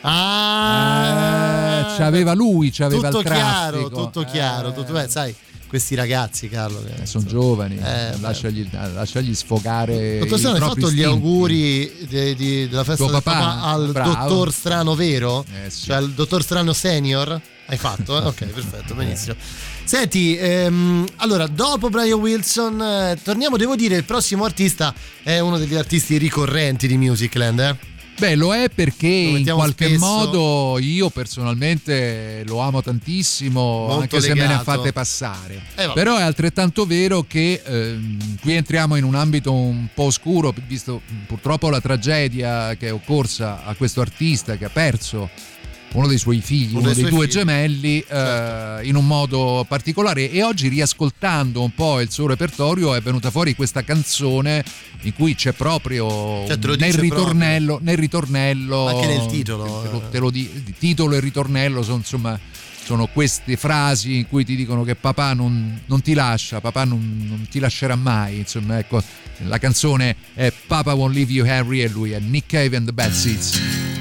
Ah, Eh, c'aveva lui, c'aveva tutto il traffico. chiaro, tutto chiaro. Tutto, eh, sai, questi ragazzi, Carlo. che- Sono giovani, Eh, lasciagli, lasciagli sfogare. Dottor Strano, hai fatto gli istinti. auguri de- di- della festa Tuo del papà? papà al Bravo. dottor Strano vero? Eh, sì. Cioè al dottor Strano senior? Hai fatto? eh? Ok, perfetto, benissimo. Senti, ehm, allora, dopo Brian Wilson, eh, torniamo, devo dire, il prossimo artista è uno degli artisti ricorrenti di Musicland, eh? Beh, lo è perché in mettiamo qualche spesso. modo io personalmente lo amo tantissimo, Molto anche se me ne ha legato. fatte passare. Eh. Però è altrettanto vero che ehm, qui entriamo in un ambito un po' oscuro, visto purtroppo la tragedia che è occorsa a questo artista che ha perso uno dei suoi figli, Uno uno, dei dei due figli. Certo. gemelli, eh, in un modo particolare. E oggi, riascoltando un po' il suo repertorio, è venuta fuori questa canzone in cui c'è proprio Cioè, nel ritornello, nel ritornello, Anche nel titolo, te lo, eh. te lo di- il titolo e ritornello sono insomma. Sono queste frasi in cui ti dicono che papà non, non ti lascia, papà non, non ti lascerà mai. Insomma, ecco, la canzone è Papa Won't Leave You Harry e lui è Nick Cave and the Bad Seeds.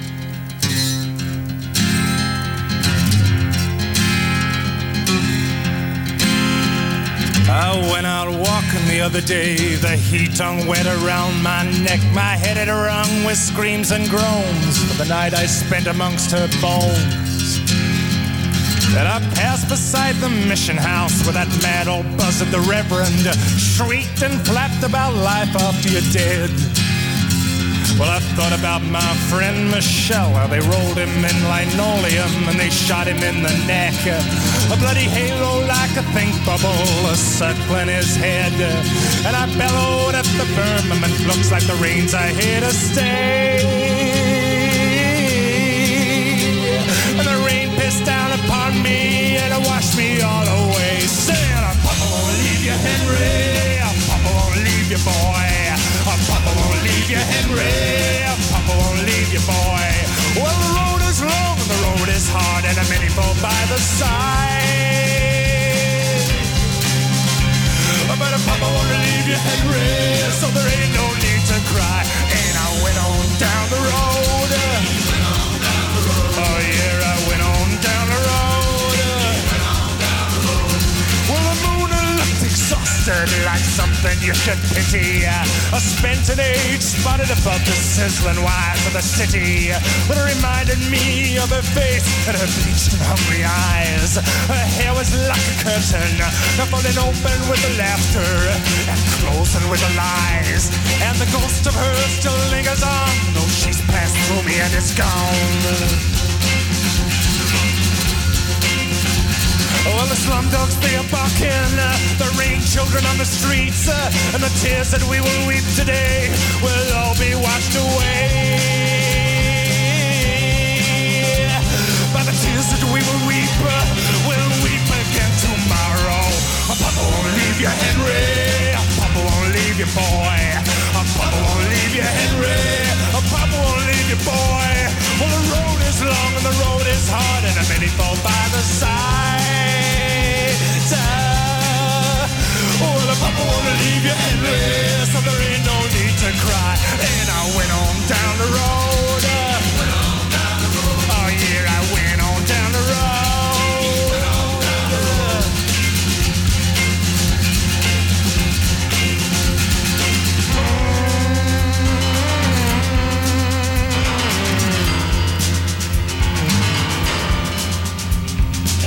Uh, I went out walking the other day, the heat hung wet around my neck, my head had rung with screams and groans for the night I spent amongst her bones. Then I passed beside the mission house where that mad old buzzard, the Reverend, shrieked and flapped about life after you're dead. Well, I thought about my friend Michelle, how they rolled him in linoleum and they shot him in the neck. A bloody halo like a think bubble circling his head. And I bellowed at the firmament, looks like the rains are here to stay. And the rain pissed down upon me and it washed me all away. Saying, Papa won't leave you, Henry. Papa won't leave you, boy. Leave you, Henry. Papa won't leave you, boy. Well, the road is long and the road is hard, and many fall by the side. But if Papa won't leave you, Henry, so there ain't no need to cry. And I went on down the road. Exhausted like something you should pity. A spent an age spotted above the sizzling wires of the city. But it reminded me of her face and her bleached and hungry eyes. Her hair was like a curtain, now falling open with the laughter and closing with the lies. And the ghost of her still lingers on, though she's passed through me and is gone. Oh, well, the slum dogs, they are barking. The rain children on the streets. And the tears that we will weep today will all be washed away. By the tears that we will weep, we'll weep again tomorrow. Papa won't leave you, Henry. Papa won't leave you, boy. Papa won't leave you, Henry. Papa won't leave you, boy. Well, the road is long and the road is hard, and many fall by the side. Well, the Papa won't leave you, Henry, so there ain't no need to cry. And I went on down the road.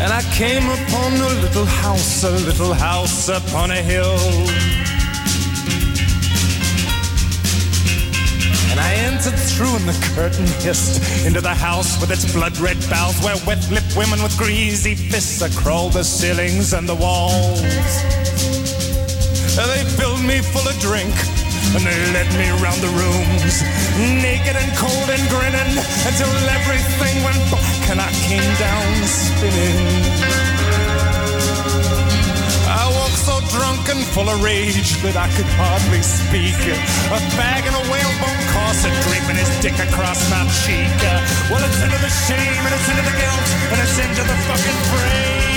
And I came upon a little house, a little house upon a hill. And I entered through, and the curtain hissed into the house with its blood red boughs, where wet lipped women with greasy fists are crawled the ceilings and the walls. They filled me full of drink and they led me around the rooms, naked and cold and grinning, until everything went black and I came down spinning. I woke so drunk and full of rage that I could hardly speak. A bag and a whalebone corset draping his dick across my cheek. Well, it's into the shame and it's into the guilt and it's into the fucking fray.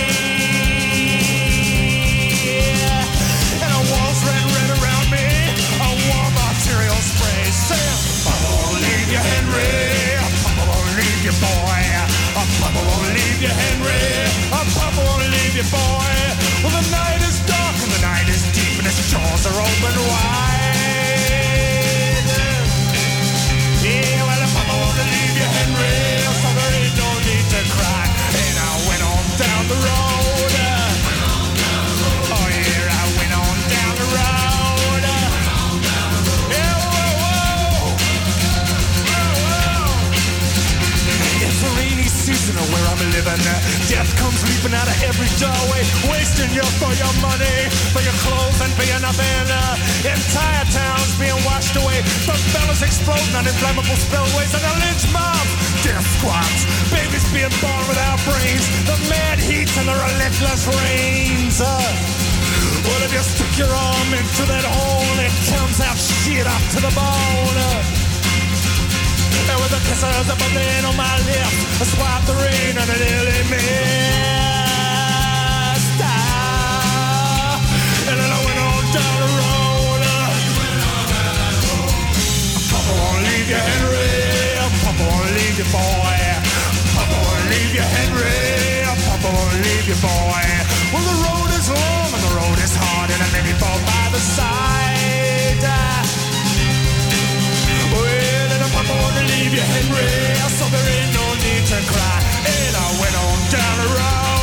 You. Papa won't leave you, boy. Papa won't leave you, Henry. Papa won't leave you, boy. Well, the night is dark and the night is deep and his jaws are open wide. Yeah, well, Papa won't leave you, Henry. So there ain't no need to cry. And I went on down the road. A where I'm living. Death comes leaping out of every doorway, wasting you for your money, for your clothes, and for your nothing. Entire towns being washed away, the fellas exploding on inflammable spillways, and the lynch mob, death squads, babies being born without brains, the mad heat and the relentless rains. Uh, well, if you stick your arm into that hole, it comes out shit up to the bone. And with the kisses of a man on my lips, I swipe the rain and it nearly missed. Ah, And then I went on down the road. Papa won't leave you, Henry. Papa won't leave you, boy. Papa won't leave you, Henry. Papa won't leave you, boy. Well, the road is long and the road is hard, and I maybe fall by the side. And wanna leave you, Henry, so there ain't no need to cry. And I went on down the road.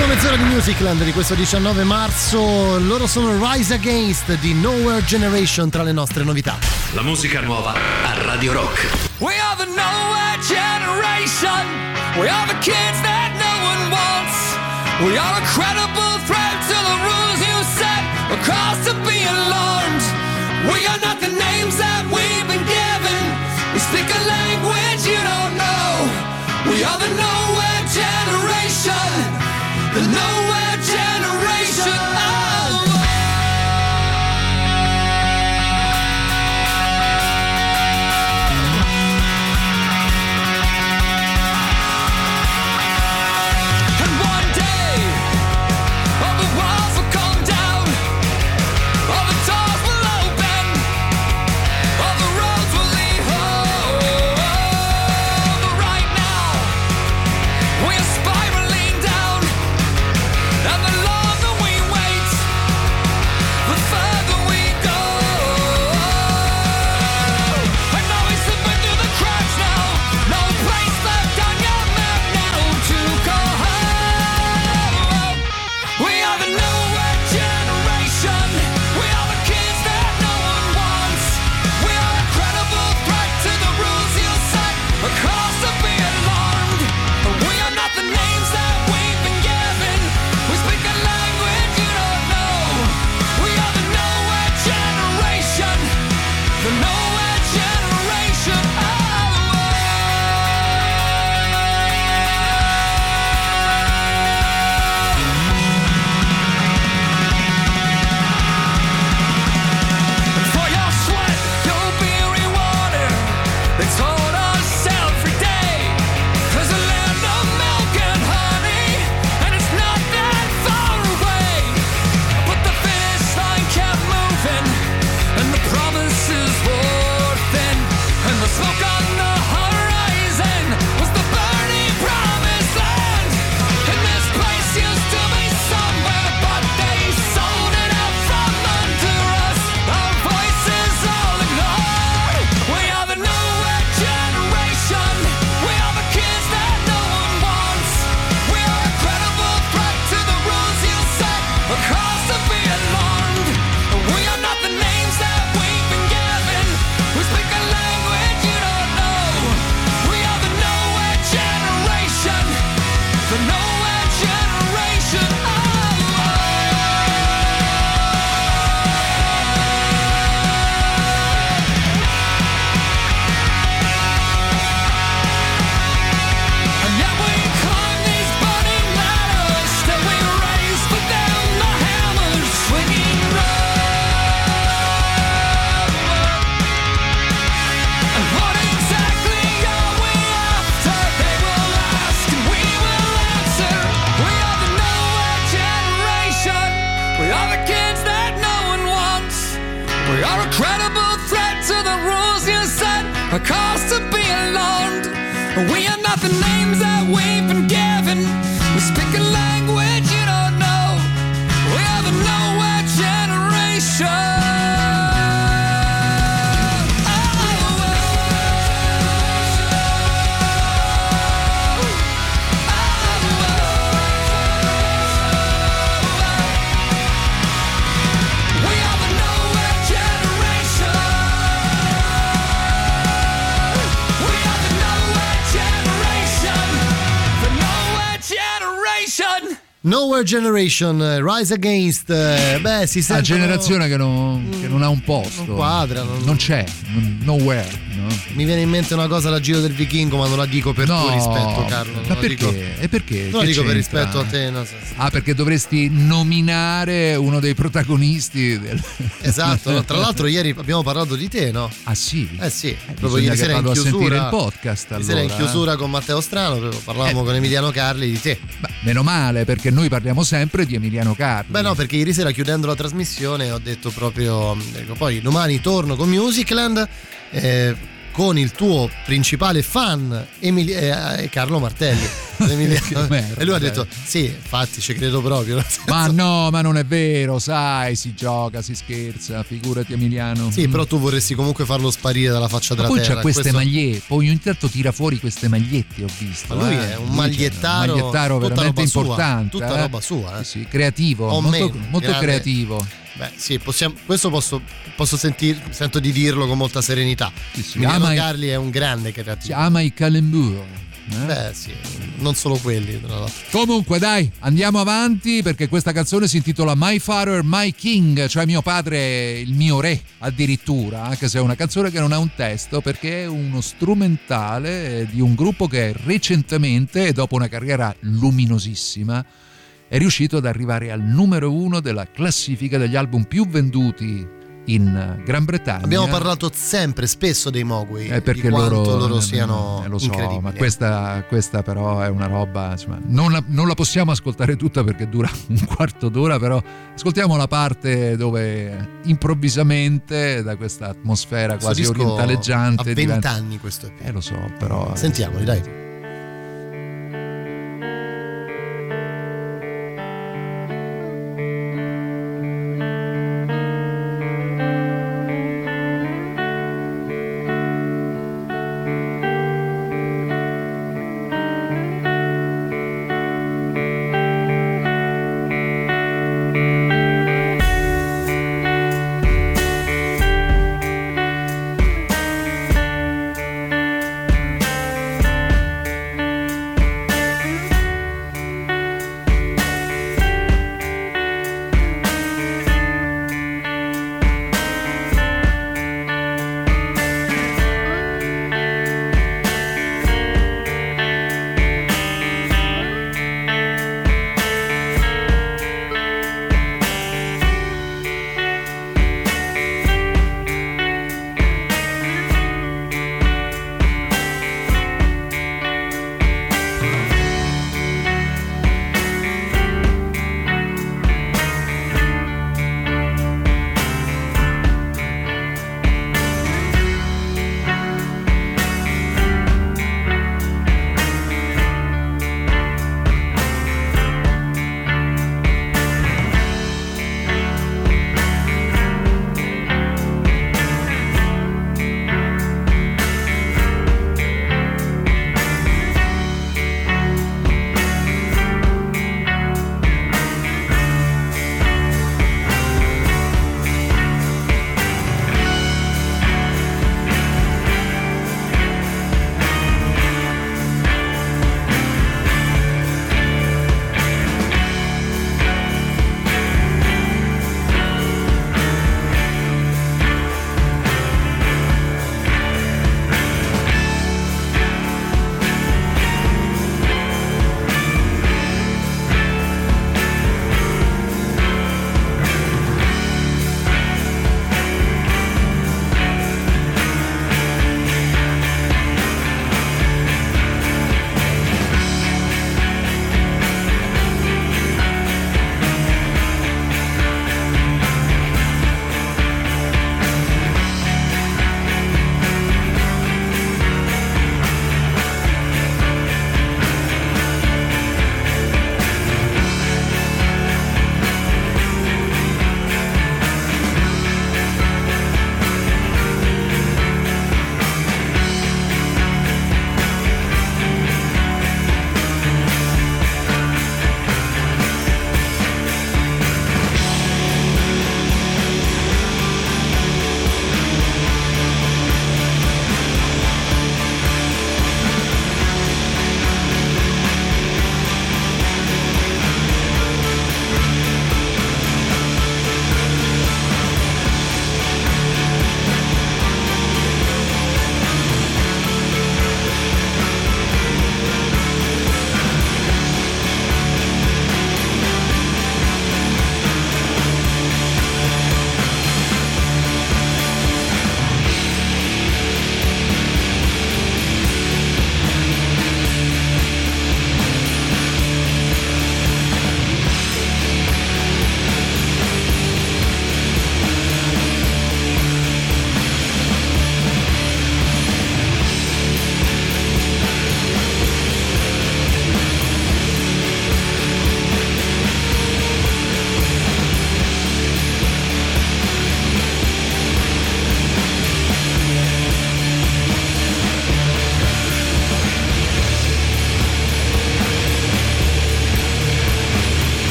Ultima mezz'ora di Musicland di questo 19 marzo, loro sono Rise Against di Nowhere Generation tra le nostre novità. La musica nuova a Radio Rock. We are the nowhere generation. We are the kids that no one wants. We are a credible threat to the rules you set. A cause to be alarmed. A cause to be alarmed. We are not the names that we've been given. Nowhere Generation, eh, Rise Against, eh, beh si La sente generazione che non, che non ha un posto. Non quadra, non- Non c'è, nowhere. Mi viene in mente una cosa da Giro del Vichingo, ma non la dico per No, tuo rispetto, Carlo. non Ma perché? dico- E perché? Non la dico per c'entra? rispetto a te. no. Ah, perché dovresti nominare uno dei protagonisti del... Esatto, no? tra l'altro ieri abbiamo parlato di te, no? Ah sì? Eh sì, proprio bisogna ieri sera in chiusura. il podcast, Ieri sera in allora, eh. chiusura con Matteo Strano, proprio parlavamo con Emiliano Carli di te. Beh, meno male, perché noi parliamo sempre di Emiliano Carli. Beh no, perché ieri sera chiudendo la trasmissione ho detto proprio, ecco, poi domani torno con Musicland eh, con il tuo principale fan Emili- eh, Carlo Martelli. Merda, e lui ha detto sì, infatti ci credo proprio. Ma no, ma non è vero, sai, si gioca, si scherza, figurati Emiliano. Sì, però tu vorresti comunque farlo sparire dalla faccia Ma della poi terra. c'ha queste questo- magliette, poi ogni tanto tira fuori queste magliette, ho visto. Ma lui eh. è un magliettaro, un magliettaro veramente roba sua, importante. tutta eh. roba sua, eh. Sì, sì, creativo, molto, molto creativo. Beh, sì, possiamo- questo posso, posso sentir, sento di dirlo con molta serenità. Emiliano ama i- Carli è un grande creativo. Si ama i calembur. eh. Beh, sì, non solo quelli, tra l'altro. Comunque, dai, andiamo avanti perché questa canzone si intitola My Father, My King, cioè mio padre, il mio re, addirittura, anche se è una canzone che non ha un testo perché è uno strumentale di un gruppo che recentemente, dopo una carriera luminosissima, è riuscito ad arrivare al numero uno della classifica degli album più venduti in Gran Bretagna. Abbiamo parlato sempre, spesso dei Mogwai, Eh, perché loro, loro, siano eh, lo so, ma questa, questa però è una roba insomma, non, la, non la possiamo ascoltare tutta perché dura un quarto d'ora però ascoltiamo la parte dove improvvisamente da questa atmosfera quasi orientaleggiante Ha 20 diventa- questo EP. eh lo so però Sentiamoli, dai.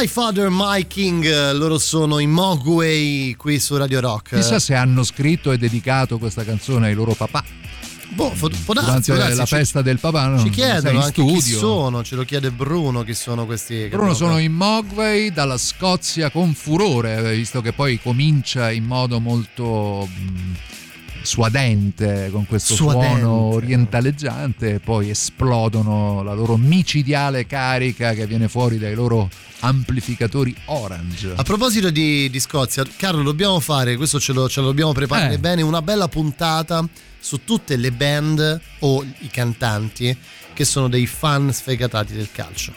My Father, My King, eh, loro sono in Mogwai qui su Radio Rock. Chissà se hanno scritto e dedicato questa canzone ai loro papà. Boh, può darsi, Durante la ci- festa del papà, no? Ci chiedono in anche chi studio. sono, ce lo chiede Bruno chi sono questi. Bruno sono in Mogwai dalla Scozia con furore, visto che poi comincia in modo molto mh, suadente con questo Suadente. suono orientaleggiante e poi esplodono la loro micidiale carica che viene fuori dai loro amplificatori orange. A proposito di, di Scozia, Carlo, dobbiamo fare, questo ce lo, ce lo dobbiamo preparare Eh. bene, una bella puntata su tutte le band o i cantanti che sono dei fan sfegatati del calcio.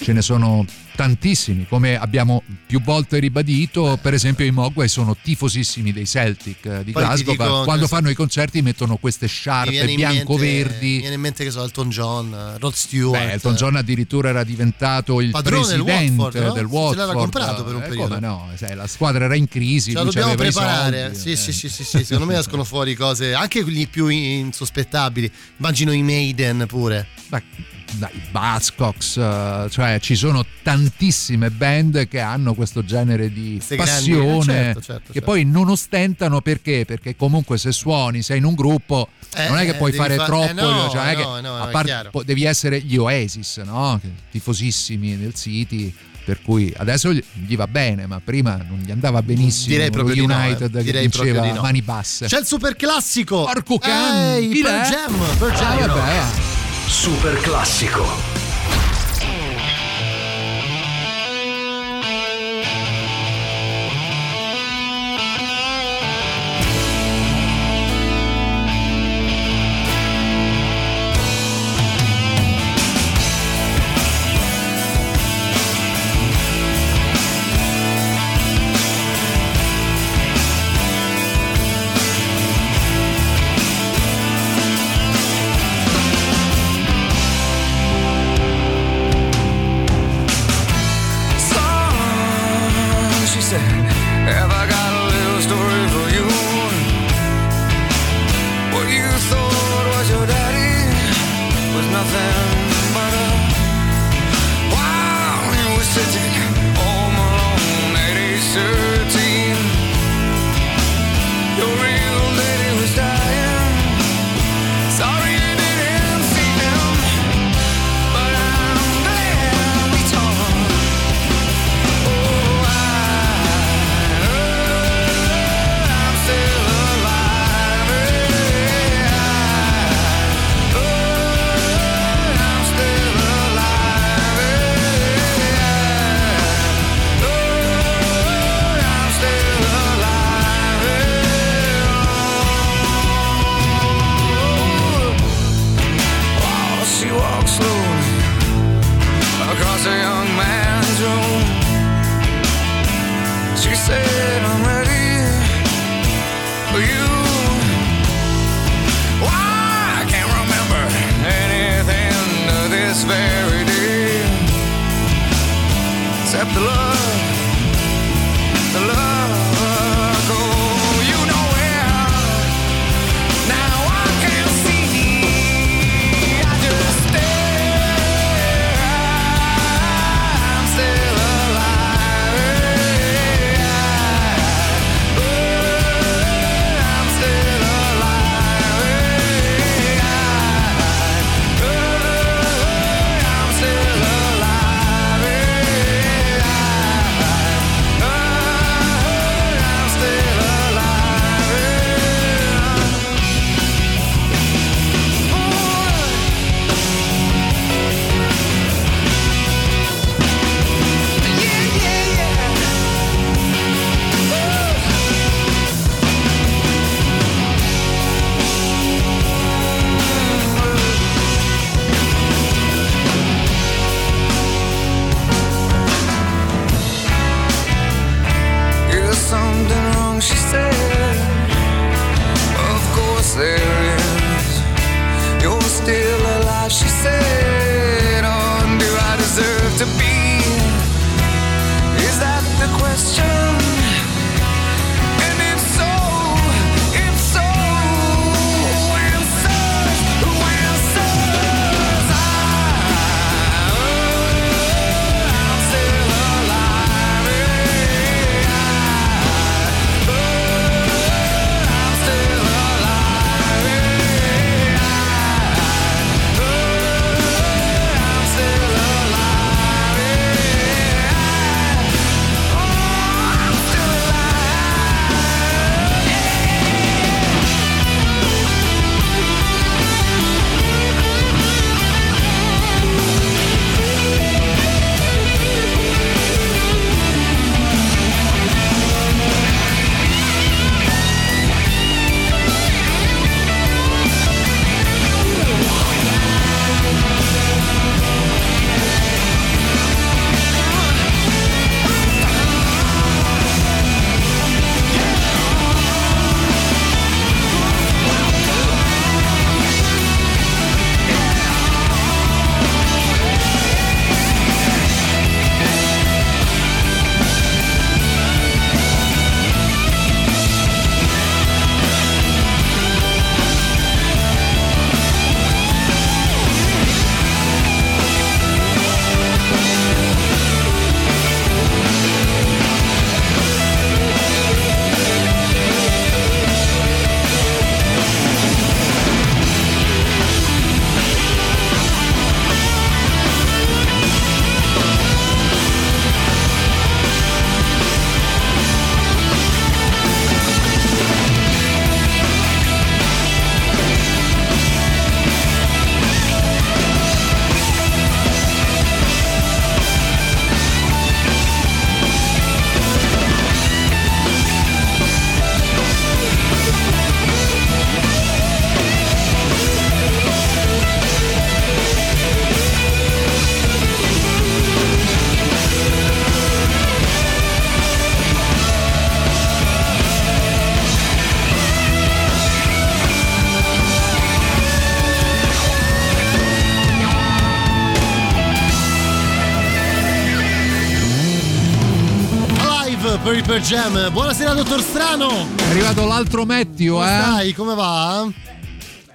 Ce ne sono tantissimi, come abbiamo più volte ribadito, per esempio i Mogwai sono tifosissimi dei Celtic eh, di Poi Glasgow, dico quando fanno i concerti mettono queste sciarpe bianco-verdi. Mi viene in mente che so, Elton John, eh, Rod Stewart. Beh, Elton John addirittura era diventato il Padrone del presidente Watford, no? del Se Watford. l'era comprato per un Eh, periodo. come no? Sai, la squadra era in crisi, Ce la dobbiamo preparare. soldi, Sì, eh. sì, sì, sì, sì, secondo me escono fuori cose, anche quelli più insospettabili. Immagino i Maiden pure. Ma dai, Buzzcocks, eh, cioè ci sono tantissime band che hanno questo genere di Queste grandi- passione eh, certo, certo, che certo. poi non ostentano perché? Perché comunque se suoni, sei in un gruppo, Eh, non è che eh, puoi fare fa- troppo, eh, no, cioè, no, no, a parte- po- devi essere gli Oasis, no? Tifosissimi del City. Per cui adesso gli va bene, ma prima non gli andava benissimo. Direi proprio lo di no, eh. United che Direi proprio vinceva di no. mani basse. C'è il super classico. Porco can! Ehi, Chi Pearl? Jam, Pearl Jam. Ah, vabbè, va. Super classico. Per Jam. Buonasera, dottor Strano. È arrivato l'altro Mettio, eh? stai? Come va?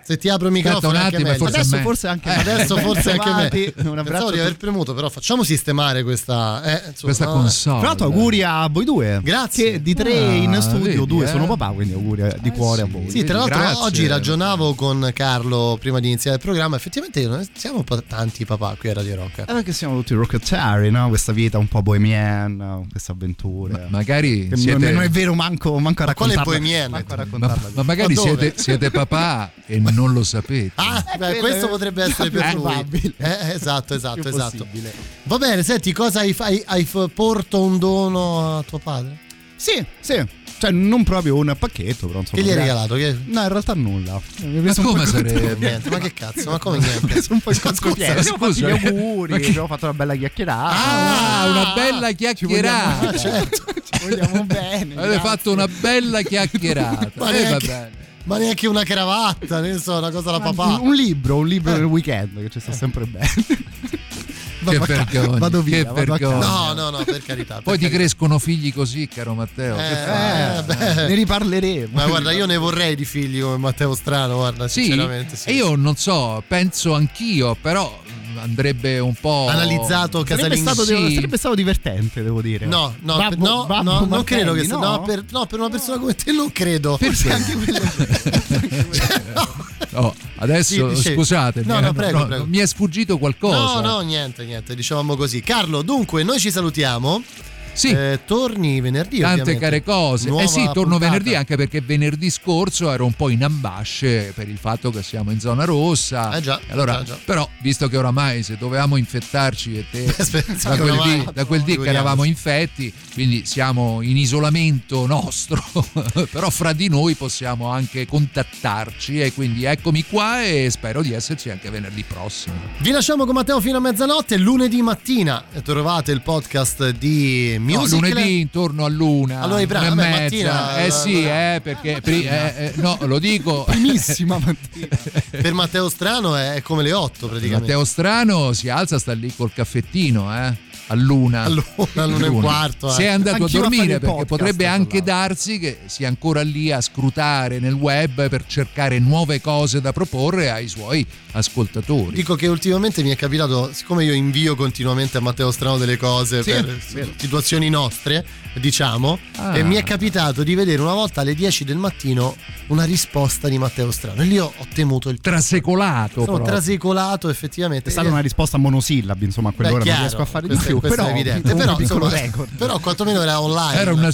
Se ti apro il microfono un è anche attimo, forse Adesso forse anche Eh, adesso forse anche me. Un abbraccio di aver premuto, però facciamo sistemare questa, eh, insomma, Questa no? console. Tra l'altro auguri a voi due. Grazie. Che di tre Ah, in studio, vedi, due eh. sono papà, quindi auguri di cuore a voi. Sì, tra l'altro Grazie. oggi ragionavo con Carlo prima di iniziare il programma, effettivamente non siamo un po' tanti papà qui a Radio Rock. Eh, perché siamo tutti rockettari, no? Questa vita un po' bohemian, queste avventure. Magari Che siete... non, è vero manco, manco a Ma quale raccontarla. bohemian? Manco a Ma, raccontarla. ma magari Ma siete, siete papà e non lo sapete. Ah, beh, quello questo potrebbe essere più probabile. Eh, esatto, esatto, Più esatto. possibile. Va bene, senti, cosa hai, hai, hai porto un dono a tuo padre? Sì, sì. Cioè, non proprio un pacchetto, però insomma. Che gli hai regalato? Che... No, in realtà nulla. Ma come sarebbe? Niente, ma che cazzo, ma come niente? preso un po' in Scusa, scusa, Abbiamo fatto gli auguri, che- abbiamo fatto una bella chiacchierata. Ah, una bella chiacchierata. Ah, certo. Ci vogliamo bene. Avete fatto una bella chiacchierata. Ma Eh, va bene. Ma neanche una cravatta, ne so, una cosa da papà. un libro, un libro nel weekend che ci sta sempre bene. Che Vado vergogna, Vado che via, vado a vergogna. No, no, no, per carità. per Poi ti carità. crescono figli così, caro Matteo. che fai? Eh, beh. Ne riparleremo. Ma guarda, io ne vorrei di figli come Matteo Strano, guarda, Sì, sinceramente. Sì. e io non so, penso anch'io, però andrebbe un po' Analizzato Sarebbe casalingo. stato, Sì. sarebbe stato divertente, devo dire. No, no, Babbo- per- no, Babbo no, non Martelli, credo che sia. no? No, per, no, per una persona come te non credo. Perché? Anche quello- Oh, adesso Sì, scusate, No, no, prego, prego. mi è sfuggito qualcosa. No, no, niente, niente, dicevamo così. Carlo, dunque, noi ci salutiamo. Sì. Eh, torni venerdì. Tante ovviamente. care cose. Nuova eh sì, torno puntata. venerdì anche perché venerdì scorso ero un po' in ambasce per il fatto che siamo in zona rossa. Eh già, allora, già, già. Però, visto che oramai se dovevamo infettarci e te Aspetta, da quel, dì, da quel dì che eravamo infetti, quindi siamo in isolamento nostro, però fra di noi possiamo anche contattarci e quindi eccomi qua e spero di esserci anche venerdì prossimo. Vi lasciamo con Matteo fino a mezzanotte. Lunedì mattina trovate il podcast di No, Music. lunedì intorno a luna, Allora, i mezza. mattina, eh sì, eh, perché eh, eh, no, lo dico. Primissima mattina. Per Matteo Strano è come le 8 praticamente. Matteo Strano si alza, sta lì col caffettino, eh. A luna. A luna, a luna e un quarto, eh. Si è andato Anch'io a dormire perché podcast, potrebbe anche darsi che sia ancora lì a scrutare nel web per cercare nuove cose da proporre ai suoi ascoltatori. Dico che ultimamente mi è capitato, siccome io invio continuamente a Matteo Strano delle cose Sì, per vero. situazioni nostre, diciamo, Ah. e mi è capitato di vedere una volta alle 10 del mattino una risposta di Matteo Strano. E lì ho, temuto il Trasecolato Sono trasecolato effettivamente. È stata una risposta monosillabi, insomma, a Beh, quell'ora chiaro, non riesco a fare di questo- più, questo però è evidente. Però, insomma, record. però quantomeno era online. Era una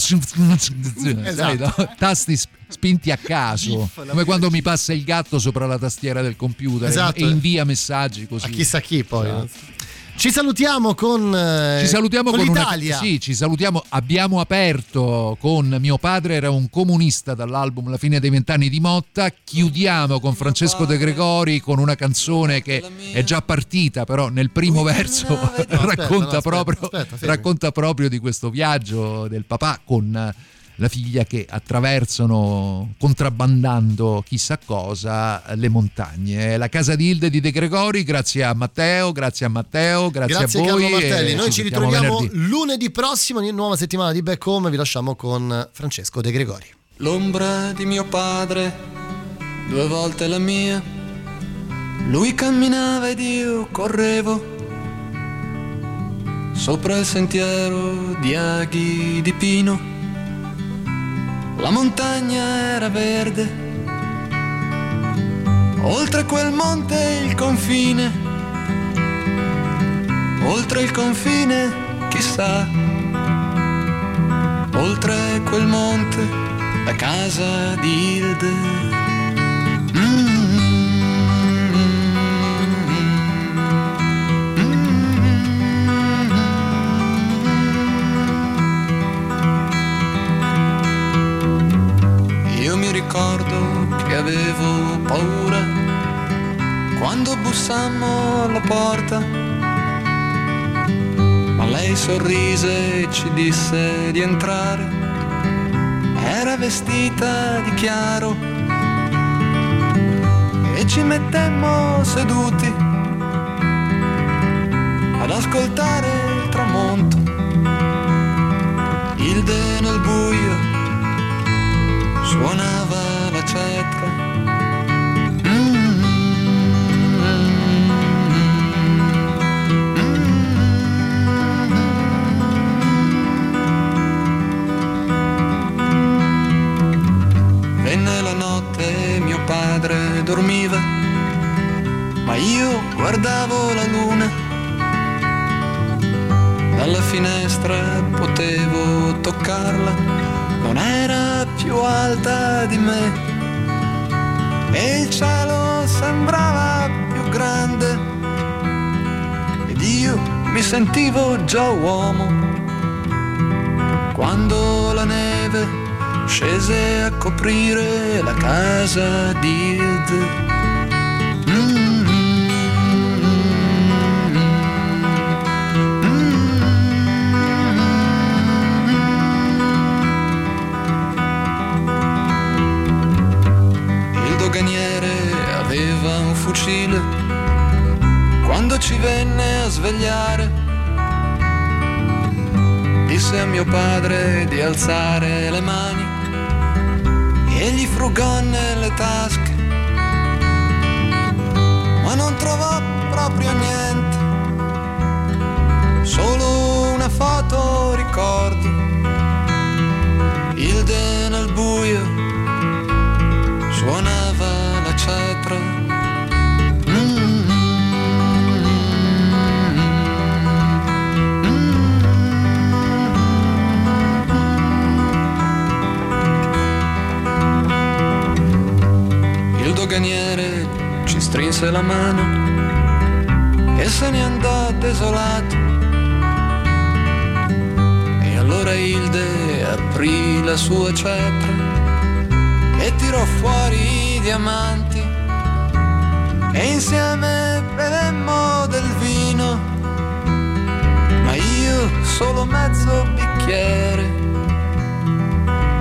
Esatto. tasti sp- spinti a caso, come quando mi passa il gatto sopra la tastiera del computer e- Esatto. e invia messaggi così. A chissà chi poi. Esatto. Ci salutiamo con, eh, Ci salutiamo con, una- l'Italia. sì, ci salutiamo. Abbiamo aperto con mio padre era un comunista dall'album La fine dei vent'anni di Motta. Chiudiamo con Francesco De Gregori con una canzone che è già partita, però nel primo verso aspetta, racconta, no, aspetta, proprio, aspetta, racconta proprio di questo viaggio del papà con la figlia che attraversano contrabbandando chissà cosa le montagne. La casa di Hilde di De Gregori, grazie a Matteo, grazie a Matteo, grazie, Grazie a voi. Carlo Martelli. Noi ci sentiamo ritroviamo venerdì. lunedì prossimo in nuova settimana di Back Home. Vi lasciamo con Francesco De Gregori. L'ombra di mio padre, due volte la mia. Lui camminava ed io correvo sopra il sentiero di aghi di pino. La montagna era verde, oltre quel monte il confine, oltre il confine chissà, oltre quel monte la casa di Hilde. Ricordo che avevo paura quando bussammo alla porta, ma lei sorrise e ci disse di entrare. Era vestita di chiaro e ci mettemmo seduti ad ascoltare il tramonto. Il Hilde nel buio suonava cetra. Venne la notte, mio padre dormiva, ma io guardavo la luna. Dalla finestra potevo toccarla, non era più alta di me. E il cielo sembrava più grande. Ed io mi sentivo già uomo. Quando la neve scese a coprire la casa di Hilde. Fucile quando ci venne a svegliare. Disse a mio padre di alzare le mani e gli frugò nelle tasche, ma non trovò proprio niente, solo una foto ricordo, Hilde nel buio suonava la cetra. Doganiere ci strinse la mano e se ne andò desolato. E allora Hilde aprì la sua cetra e tirò fuori i diamanti e insieme bevemmo del vino, ma io solo mezzo bicchiere.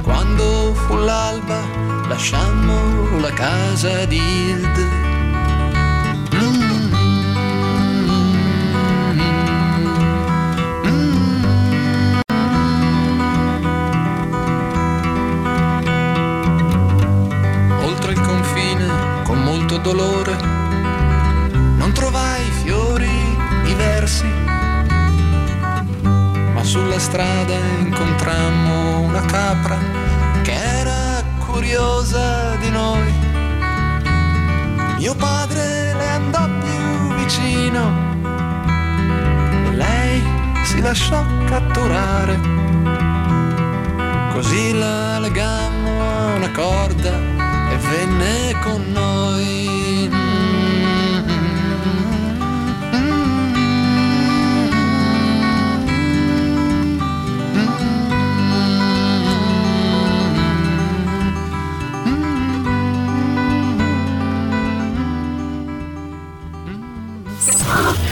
Quando fu l'alba lasciammo la casa di Hilde. Oltre il confine, con molto dolore,